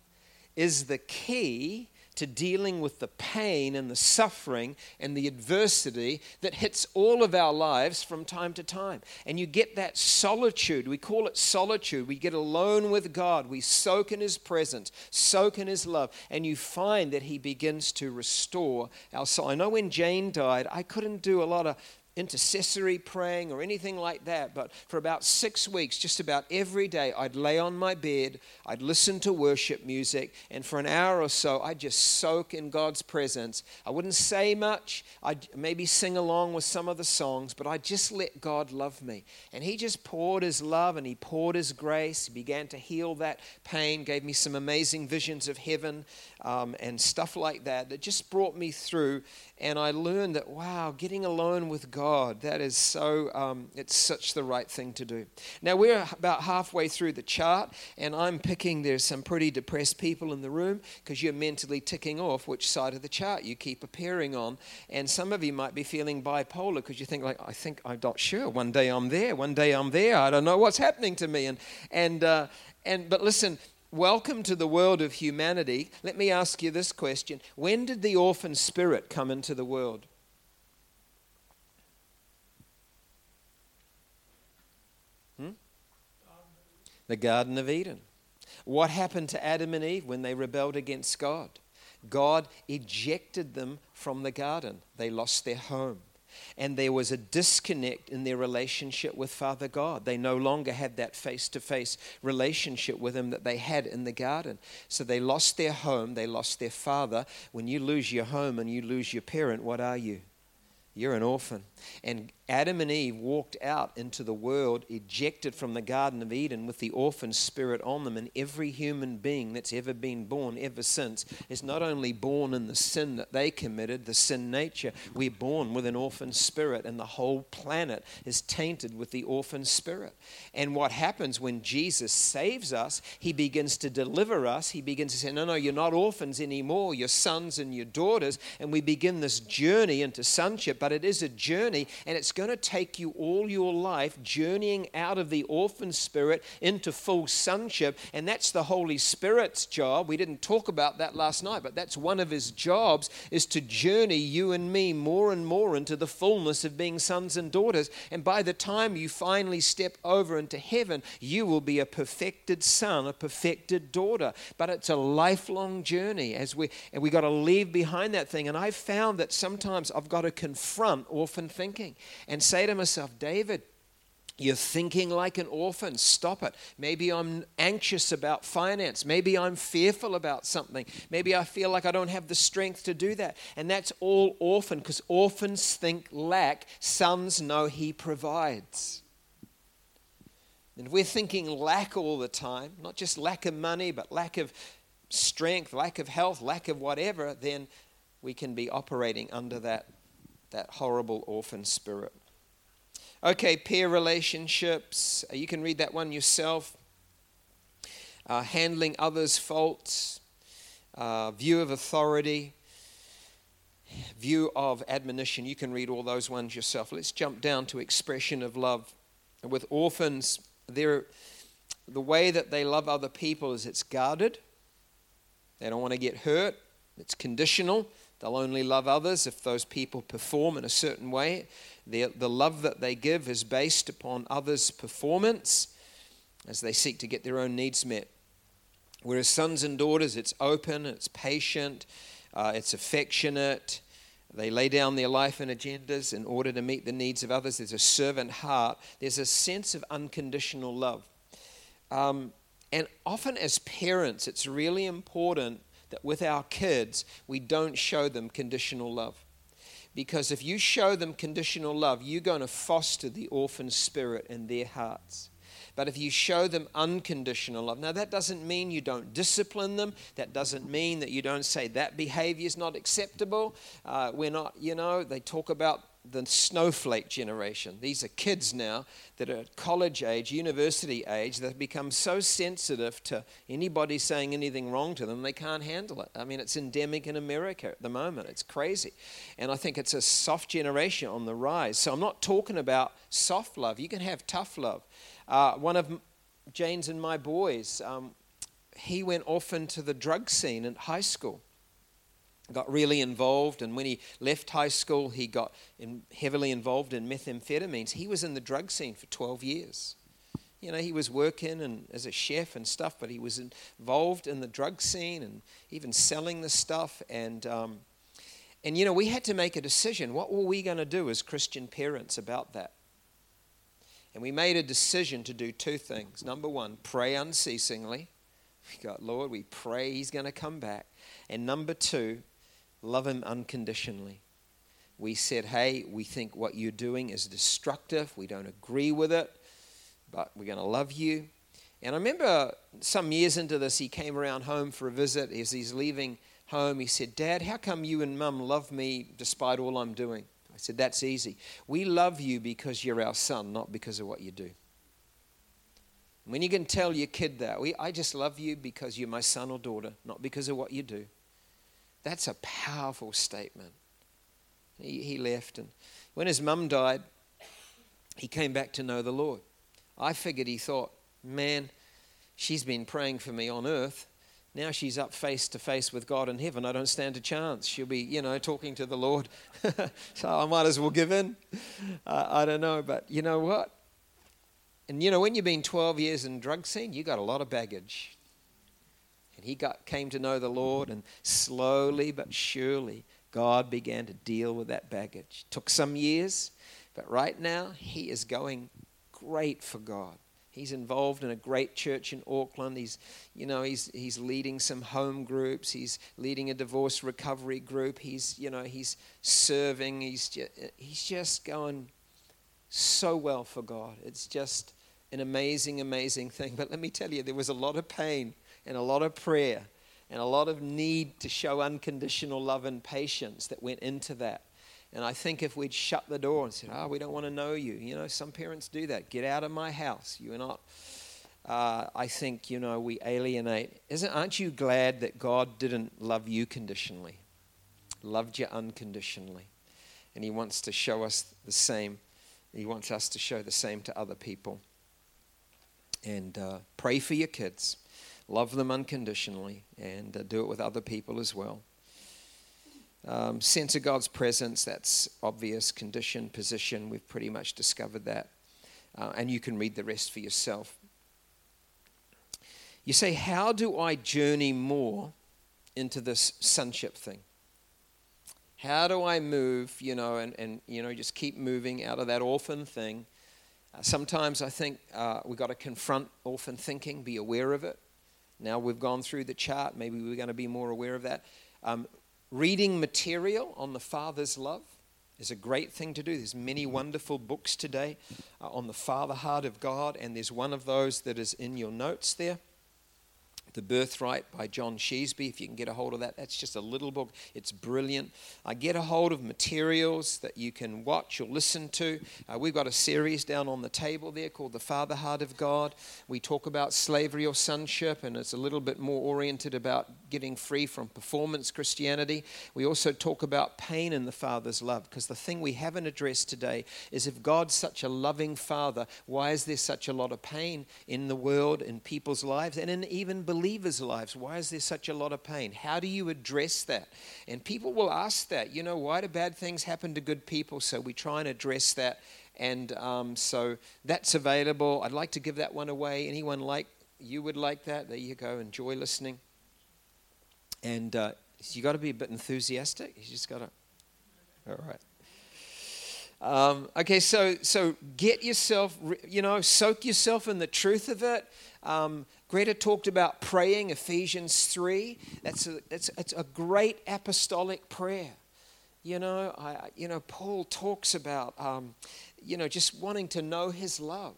is the key to dealing with the pain and the suffering and the adversity that hits all of our lives from time to time. And you get that solitude. We call it solitude. We get alone with God. We soak in His presence, soak in His love, and you find that He begins to restore our soul. I know when Jane died, I couldn't do a lot of intercessory praying or anything like that, but for about six weeks, just about every day, I'd lay on my bed, I'd listen to worship music, and for an hour or so, I'd just soak in God's presence. I wouldn't say much, I'd maybe sing along with some of the songs, but I'd just let God love me. And He just poured His love and He poured His grace. He began to heal that pain, gave me some amazing visions of heaven um, and stuff like that that just brought me through. And I learned that, wow, getting alone with God, that is so, um, it's such the right thing to do. Now, we're about halfway through the chart, and I'm picking, there's some pretty depressed people in the room because you're mentally ticking off which side of the chart you keep appearing on. And some of you might be feeling bipolar because you think, like, I think I'm not sure. One day I'm there, one day I'm there. I don't know what's happening to me. And, and, uh, and, but listen, welcome to the world of humanity. Let me ask you this question When did the orphan spirit come into the world? The Garden of Eden. What happened to Adam and Eve when they rebelled against God? God ejected them from the garden. They lost their home and there was a disconnect in their relationship with Father God. They no longer had that face to face relationship with Him that they had in the garden. So they lost their home, they lost their father. When you lose your home and you lose your parent, what are you? You're an orphan. And Adam and Eve walked out into the world, ejected from the Garden of Eden with the orphan spirit on them. And every human being that's ever been born ever since is not only born in the sin that they committed, the sin nature, we're born with an orphan spirit, and the whole planet is tainted with the orphan spirit. And what happens when Jesus saves us, he begins to deliver us. He begins to say, No, no, you're not orphans anymore, you're sons and your daughters. And we begin this journey into sonship, but it is a journey, and it's going going to take you all your life journeying out of the orphan spirit into full sonship. And that's the Holy Spirit's job. We didn't talk about that last night, but that's one of his jobs is to journey you and me more and more into the fullness of being sons and daughters. And by the time you finally step over into heaven, you will be a perfected son, a perfected daughter. But it's a lifelong journey as we and we got to leave behind that thing. And I've found that sometimes I've got to confront orphan thinking and say to myself, David, you're thinking like an orphan. Stop it. Maybe I'm anxious about finance. Maybe I'm fearful about something. Maybe I feel like I don't have the strength to do that. And that's all orphan because orphans think lack, sons know He provides. And we're thinking lack all the time, not just lack of money, but lack of strength, lack of health, lack of whatever, then we can be operating under that, that horrible orphan spirit. Okay, peer relationships. Uh, you can read that one yourself. Uh, handling others' faults, uh, view of authority, view of admonition. You can read all those ones yourself. Let's jump down to expression of love. With orphans, the way that they love other people is it's guarded. They don't want to get hurt. It's conditional. They'll only love others if those people perform in a certain way. The, the love that they give is based upon others' performance as they seek to get their own needs met. Whereas sons and daughters, it's open, it's patient, uh, it's affectionate. They lay down their life and agendas in order to meet the needs of others. There's a servant heart. There's a sense of unconditional love. Um, and often, as parents, it's really important that with our kids, we don't show them conditional love. Because if you show them conditional love, you're going to foster the orphan spirit in their hearts. But if you show them unconditional love, now that doesn't mean you don't discipline them. That doesn't mean that you don't say that behavior is not acceptable. Uh, we're not, you know, they talk about the snowflake generation. These are kids now that are college age, university age, that become so sensitive to anybody saying anything wrong to them, they can't handle it. I mean, it's endemic in America at the moment. It's crazy. And I think it's a soft generation on the rise. So I'm not talking about soft love. You can have tough love. Uh, one of Jane's and my boys, um, he went off into the drug scene in high school got really involved. And when he left high school, he got in, heavily involved in methamphetamines. He was in the drug scene for 12 years. You know, he was working and as a chef and stuff, but he was involved in the drug scene and even selling the stuff. And um, and you know, we had to make a decision. What were we going to do as Christian parents about that? And we made a decision to do two things. Number one, pray unceasingly. We got, Lord, we pray he's going to come back. And number two, love him unconditionally. We said, hey, we think what you're doing is destructive. We don't agree with it but we're going to love you. And I remember some years into this, he came around home for a visit. As he's leaving home, he said, Dad, how come you and Mum love me despite all I'm doing? I said, That's easy. We love you because you're our son, not because of what you do. When you can tell your kid that, we, I just love you because you're my son or daughter, not because of what you do. That's a powerful statement. He, he left, and when his mum died, he came back to know the Lord. I figured he thought, man, she's been praying for me on earth. Now she's up face to face with God in heaven. I don't stand a chance. She'll be, you know, talking to the Lord. so I might as well give in. Uh, I don't know. But you know what? And you know, when you've been 12 years in drug scene, you got a lot of baggage. And he got, came to know the Lord, and slowly but surely, God began to deal with that baggage. Took some years, but right now, he is going great for God. He's involved in a great church in Auckland. He's, you know, he's, he's leading some home groups. He's leading a divorce recovery group. He's, you know, he's serving. He's just, he's just going so well for God. It's just an amazing, amazing thing. But let me tell you, there was a lot of pain and a lot of prayer and a lot of need to show unconditional love and patience that went into that. And I think if we'd shut the door and said, Oh, we don't want to know you, you know, some parents do that. Get out of my house. You are not. Uh, I think, you know, we alienate. Isn't, aren't you glad that God didn't love you conditionally? Loved you unconditionally. And He wants to show us the same. He wants us to show the same to other people. And uh, pray for your kids. Love them unconditionally. And uh, do it with other people as well. Um, sense of God's presence, that's obvious. Condition, position, we've pretty much discovered that. Uh, and you can read the rest for yourself. You say, How do I journey more into this sonship thing? How do I move, you know, and, and you know, just keep moving out of that orphan thing? Uh, sometimes I think uh, we've got to confront orphan thinking, be aware of it. Now we've gone through the chart, maybe we're going to be more aware of that. Um, Reading material on the Father's love is a great thing to do. There's many wonderful books today uh, on the Father heart of God, and there's one of those that is in your notes there. The Birthright by John Sheasby. If you can get a hold of that, that's just a little book. It's brilliant. I get a hold of materials that you can watch or listen to. Uh, we've got a series down on the table there called The Father Heart of God. We talk about slavery or sonship, and it's a little bit more oriented about getting free from performance Christianity. We also talk about pain in the Father's love, because the thing we haven't addressed today is if God's such a loving Father, why is there such a lot of pain in the world, in people's lives, and in even believers? Believers' lives? Why is there such a lot of pain? How do you address that? And people will ask that, you know, why do bad things happen to good people? So we try and address that. And um, so that's available. I'd like to give that one away. Anyone like you would like that? There you go. Enjoy listening. And uh, you got to be a bit enthusiastic. You just got to. All right. Um, okay, so so get yourself, you know, soak yourself in the truth of it. Um, Greta talked about praying, Ephesians 3. That's a, that's, that's a great apostolic prayer. You know, I, you know, Paul talks about, um, you know, just wanting to know his love.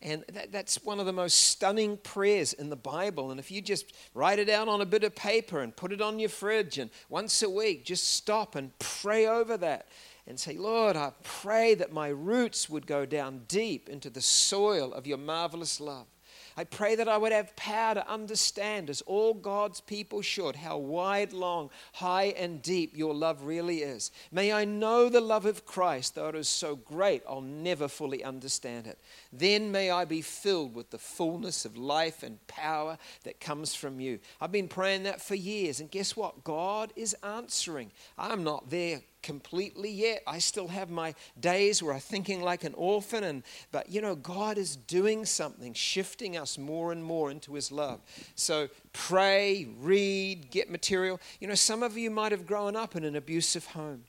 And that, that's one of the most stunning prayers in the Bible. And if you just write it out on a bit of paper and put it on your fridge, and once a week, just stop and pray over that and say, Lord, I pray that my roots would go down deep into the soil of your marvelous love. I pray that I would have power to understand, as all God's people should, how wide, long, high, and deep your love really is. May I know the love of Christ, though it is so great, I'll never fully understand it. Then may I be filled with the fullness of life and power that comes from you. I've been praying that for years, and guess what? God is answering. I'm not there completely yet. I still have my days where I'm thinking like an orphan, and but you know, God is doing something, shifting us more and more into His love. So pray, read, get material. You know, some of you might have grown up in an abusive home.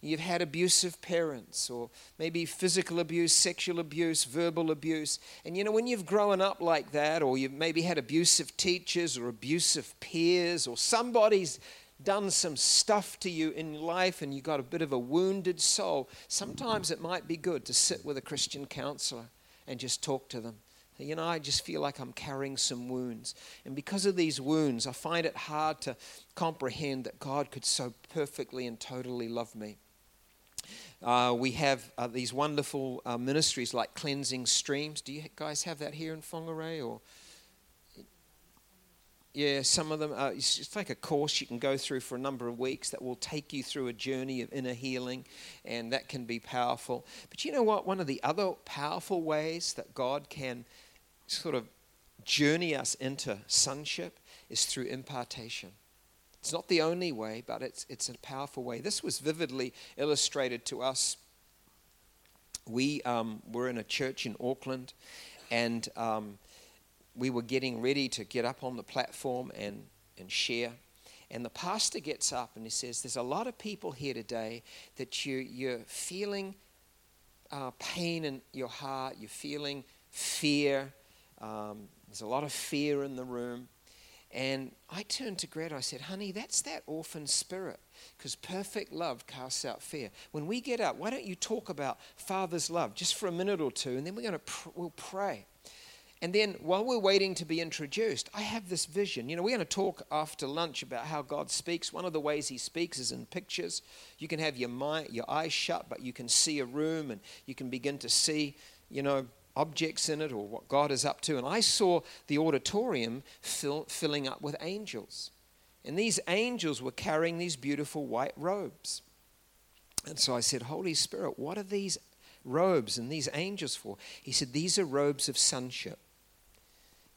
You've had abusive parents, or maybe physical abuse, sexual abuse, verbal abuse. And you know, when you've grown up like that, or you've maybe had abusive teachers, or abusive peers, or somebody's done some stuff to you in life and you've got a bit of a wounded soul, sometimes it might be good to sit with a Christian counselor and just talk to them. You know, I just feel like I'm carrying some wounds. And because of these wounds, I find it hard to comprehend that God could so perfectly and totally love me. Uh, we have uh, these wonderful uh, ministries like Cleansing Streams. Do you guys have that here in Whangarei? Or yeah, some of them, uh, like a course you can go through for a number of weeks that will take you through a journey of inner healing, and that can be powerful. But you know what? One of the other powerful ways that God can sort of journey us into sonship is through impartation. It's not the only way, but it's, it's a powerful way. This was vividly illustrated to us. We um, were in a church in Auckland, and um, we were getting ready to get up on the platform and, and share. And the pastor gets up and he says, There's a lot of people here today that you, you're feeling uh, pain in your heart, you're feeling fear. Um, there's a lot of fear in the room. And I turned to Greta, I said, Honey, that's that orphan spirit, because perfect love casts out fear. When we get up, why don't you talk about Father's love just for a minute or two, and then we're going to pr- we'll pray. And then while we're waiting to be introduced, I have this vision. You know, we're going to talk after lunch about how God speaks. One of the ways He speaks is in pictures. You can have your mind, your eyes shut, but you can see a room and you can begin to see, you know, objects in it or what God is up to. And I saw the auditorium fill, filling up with angels. And these angels were carrying these beautiful white robes. And so I said, Holy Spirit, what are these robes and these angels for? He said, These are robes of sonship.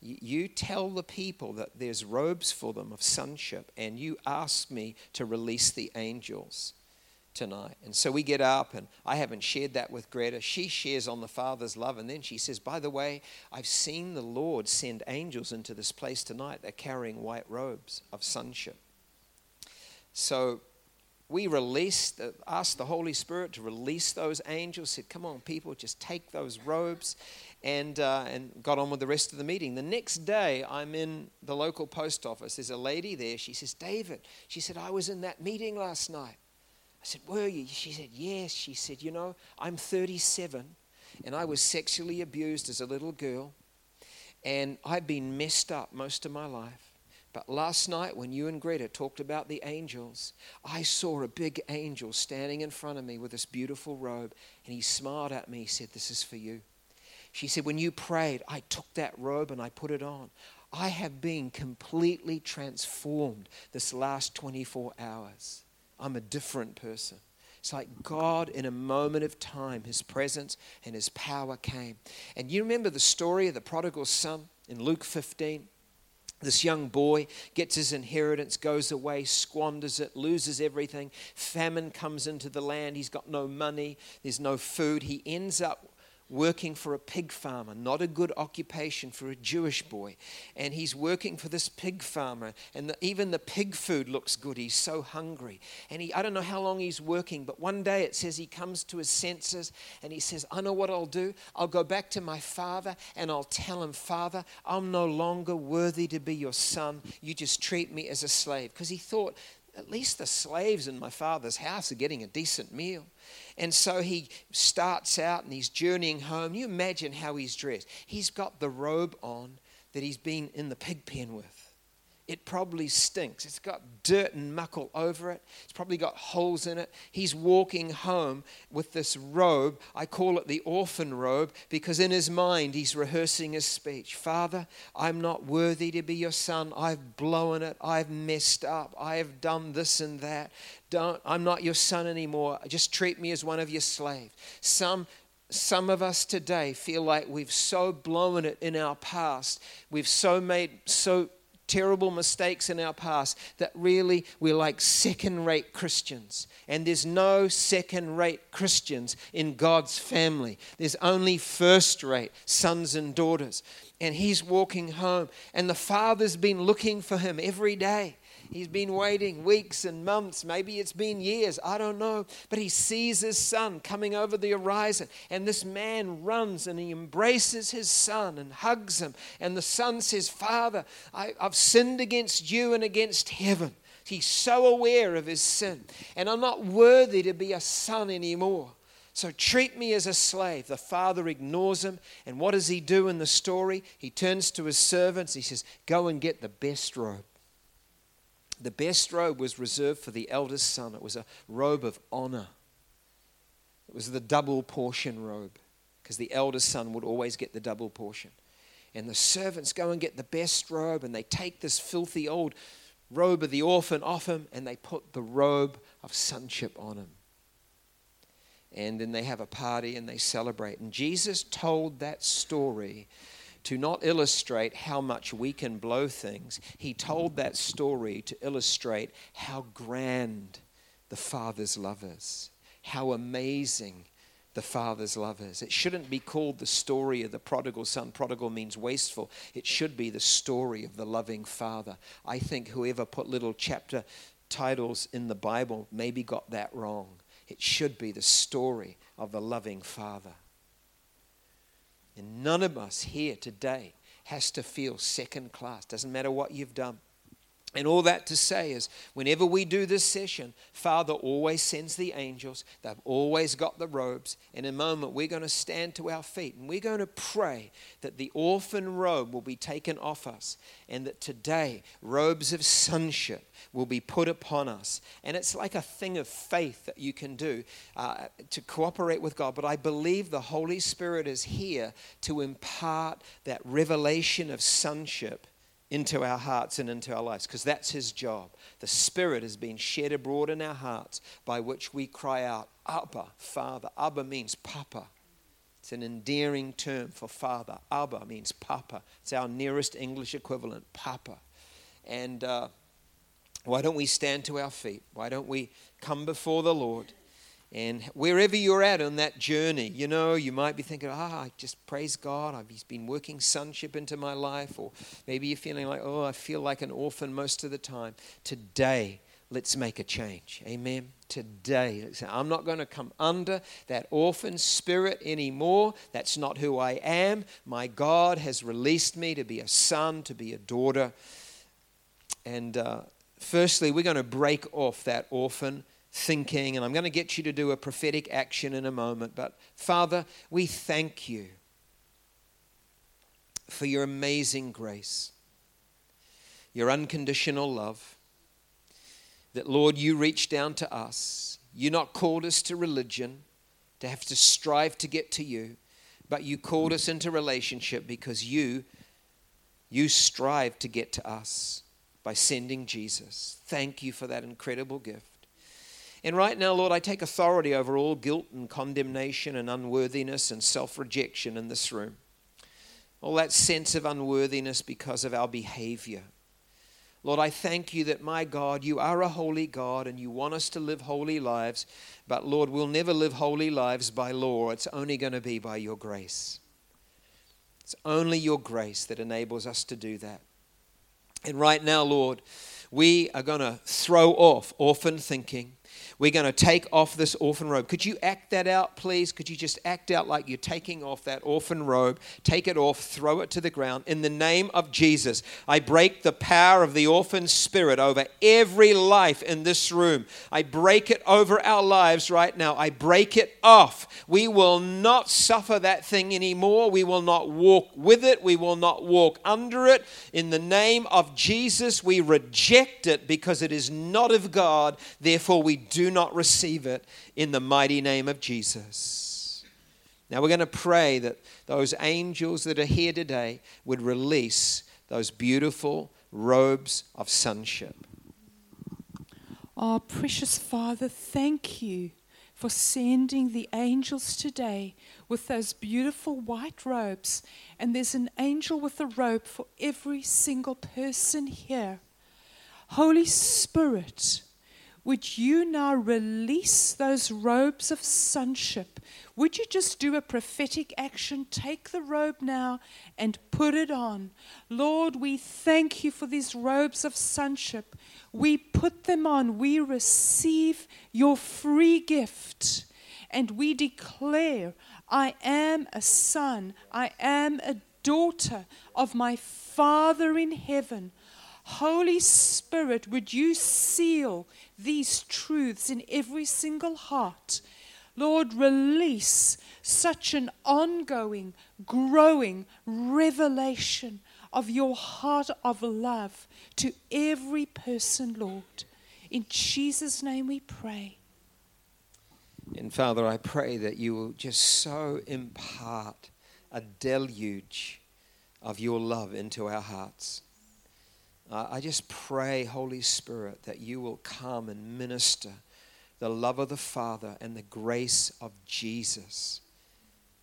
You tell the people that there's robes for them of sonship, and you ask me to release the angels tonight. And so we get up, and I haven't shared that with Greta. She shares on the Father's love, and then she says, By the way, I've seen the Lord send angels into this place tonight. They're carrying white robes of sonship. So we released, asked the Holy Spirit to release those angels, said, Come on, people, just take those robes and, uh, and got on with the rest of the meeting. The next day, I'm in the local post office. There's a lady there. She says, David, she said, I was in that meeting last night. I said, Were you? She said, Yes. She said, You know, I'm 37 and I was sexually abused as a little girl and I've been messed up most of my life. But last night, when you and Greta talked about the angels, I saw a big angel standing in front of me with this beautiful robe, and he smiled at me. He said, This is for you. She said, When you prayed, I took that robe and I put it on. I have been completely transformed this last 24 hours. I'm a different person. It's like God, in a moment of time, His presence and His power came. And you remember the story of the prodigal son in Luke 15? This young boy gets his inheritance, goes away, squanders it, loses everything. Famine comes into the land. He's got no money, there's no food. He ends up working for a pig farmer, not a good occupation for a Jewish boy. And he's working for this pig farmer, and the, even the pig food looks good. He's so hungry. And he, I don't know how long he's working, but one day it says he comes to his senses and he says, I know what I'll do. I'll go back to my father and I'll tell him, Father, I'm no longer worthy to be your son. You just treat me as a slave. Because he thought, at least the slaves in my father's house are getting a decent meal. And so he starts out and he's journeying home. You imagine how he's dressed. He's got the robe on that he's been in the pig pen with. It probably stinks. It's got dirt and muck all over it. It's probably got holes in it. He's walking home with this robe. I call it the orphan robe because in his mind he's rehearsing his speech. Father, I'm not worthy to be your son. I've blown it. I've messed up. I have done this and that. Don't, I'm not your son anymore. Just treat me as one of your slaves. Some some of us today feel like we've so blown it in our past. We've so made so terrible mistakes in our past that really we're like second rate Christians. And there's no second rate Christians in God's family, there's only first rate sons and daughters. And he's walking home, and the father's been looking for him every day. He's been waiting weeks and months, maybe it's been years, I don't know. But he sees his son coming over the horizon, and this man runs and he embraces his son and hugs him. And the son says, Father, I, I've sinned against you and against heaven. He's so aware of his sin, and I'm not worthy to be a son anymore. So treat me as a slave. The father ignores him. And what does he do in the story? He turns to his servants. He says, Go and get the best robe. The best robe was reserved for the eldest son. It was a robe of honor. It was the double portion robe because the eldest son would always get the double portion. And the servants go and get the best robe and they take this filthy old robe of the orphan off him and they put the robe of sonship on him. And then they have a party and they celebrate. And Jesus told that story to not illustrate how much we can blow things. He told that story to illustrate how grand the Father's love is, how amazing the Father's love is. It shouldn't be called the story of the prodigal son. Prodigal means wasteful. It should be the story of the loving Father. I think whoever put little chapter titles in the Bible maybe got that wrong. It should be the story of the loving Father. And none of us here today has to feel second class. Doesn't matter what you've done. And all that to say is, whenever we do this session, Father always sends the angels. They've always got the robes. In a moment, we're going to stand to our feet and we're going to pray that the orphan robe will be taken off us and that today, robes of sonship will be put upon us. And it's like a thing of faith that you can do uh, to cooperate with God. But I believe the Holy Spirit is here to impart that revelation of sonship into our hearts and into our lives because that's his job. The Spirit has been shed abroad in our hearts by which we cry out, Abba, Father. Abba means Papa. It's an endearing term for father. Abba means Papa. It's our nearest English equivalent, Papa. And uh, why don't we stand to our feet? Why don't we come before the Lord? And wherever you're at on that journey, you know, you might be thinking, ah, I just praise God. I've, he's been working sonship into my life. Or maybe you're feeling like, oh, I feel like an orphan most of the time. Today, let's make a change. Amen. Today, I'm not going to come under that orphan spirit anymore. That's not who I am. My God has released me to be a son, to be a daughter. And uh, firstly, we're going to break off that orphan thinking, and I'm going to get you to do a prophetic action in a moment. But Father, we thank you for your amazing grace, your unconditional love. That, Lord, you reached down to us. You not called us to religion, to have to strive to get to you, but you called us into relationship because you, you strive to get to us by sending Jesus. Thank you for that incredible gift. And right now, Lord, I take authority over all guilt and condemnation and unworthiness and self rejection in this room. All that sense of unworthiness because of our behavior. Lord, I thank you that, my God, you are a holy God and you want us to live holy lives. But, Lord, we'll never live holy lives by law. It's only going to be by your grace. It's only your grace that enables us to do that. And right now, Lord, we are going to throw off orphan thinking. We're going to take off this orphan robe. Could you act that out, please? Could you just act out like you're taking off that orphan robe? Take it off, throw it to the ground. In the name of Jesus, I break the power of the orphan spirit over every life in this room. I break it over our lives right now. I break it off. We will not suffer that thing anymore. We will not walk with it. We will not walk under it. In the name of Jesus, we reject it because it is not of God. Therefore, we do not receive it in the mighty name of Jesus. Now we're going to pray that those angels that are here today would release those beautiful robes of sonship. Oh, precious Father, thank you for sending the angels today with those beautiful white robes. And there's an angel with a robe for every single person here. Holy Spirit, would you now release those robes of sonship? Would you just do a prophetic action? Take the robe now and put it on. Lord, we thank you for these robes of sonship. We put them on. We receive your free gift. And we declare, I am a son, I am a daughter of my Father in heaven. Holy Spirit, would you seal these truths in every single heart? Lord, release such an ongoing, growing revelation of your heart of love to every person, Lord. In Jesus' name we pray. And Father, I pray that you will just so impart a deluge of your love into our hearts. Uh, I just pray, Holy Spirit, that you will come and minister the love of the Father and the grace of Jesus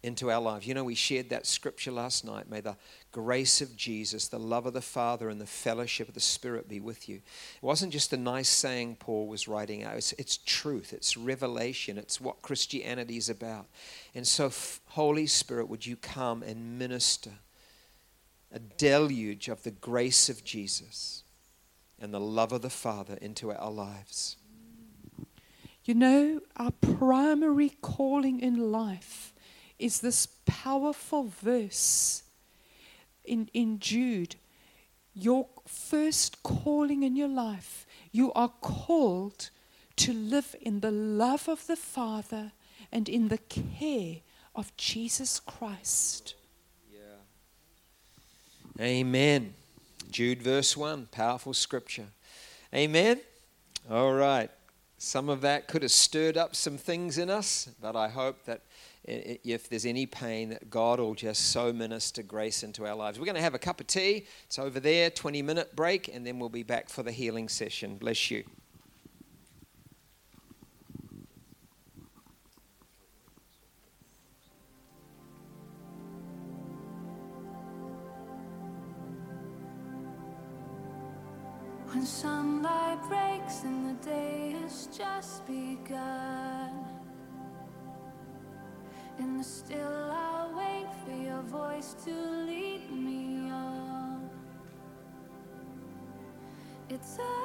into our lives. You know, we shared that scripture last night. May the grace of Jesus, the love of the Father, and the fellowship of the Spirit be with you. It wasn't just a nice saying Paul was writing out, it's, it's truth, it's revelation, it's what Christianity is about. And so, Holy Spirit, would you come and minister? A deluge of the grace of Jesus and the love of the Father into our lives. You know, our primary calling in life is this powerful verse in, in Jude. Your first calling in your life, you are called to live in the love of the Father and in the care of Jesus Christ. Amen. Jude, verse 1, powerful scripture. Amen. All right. Some of that could have stirred up some things in us, but I hope that if there's any pain, that God will just so minister grace into our lives. We're going to have a cup of tea. It's over there, 20 minute break, and then we'll be back for the healing session. Bless you. When sunlight breaks and the day has just begun. In the still, I'll wait for your voice to lead me on. It's a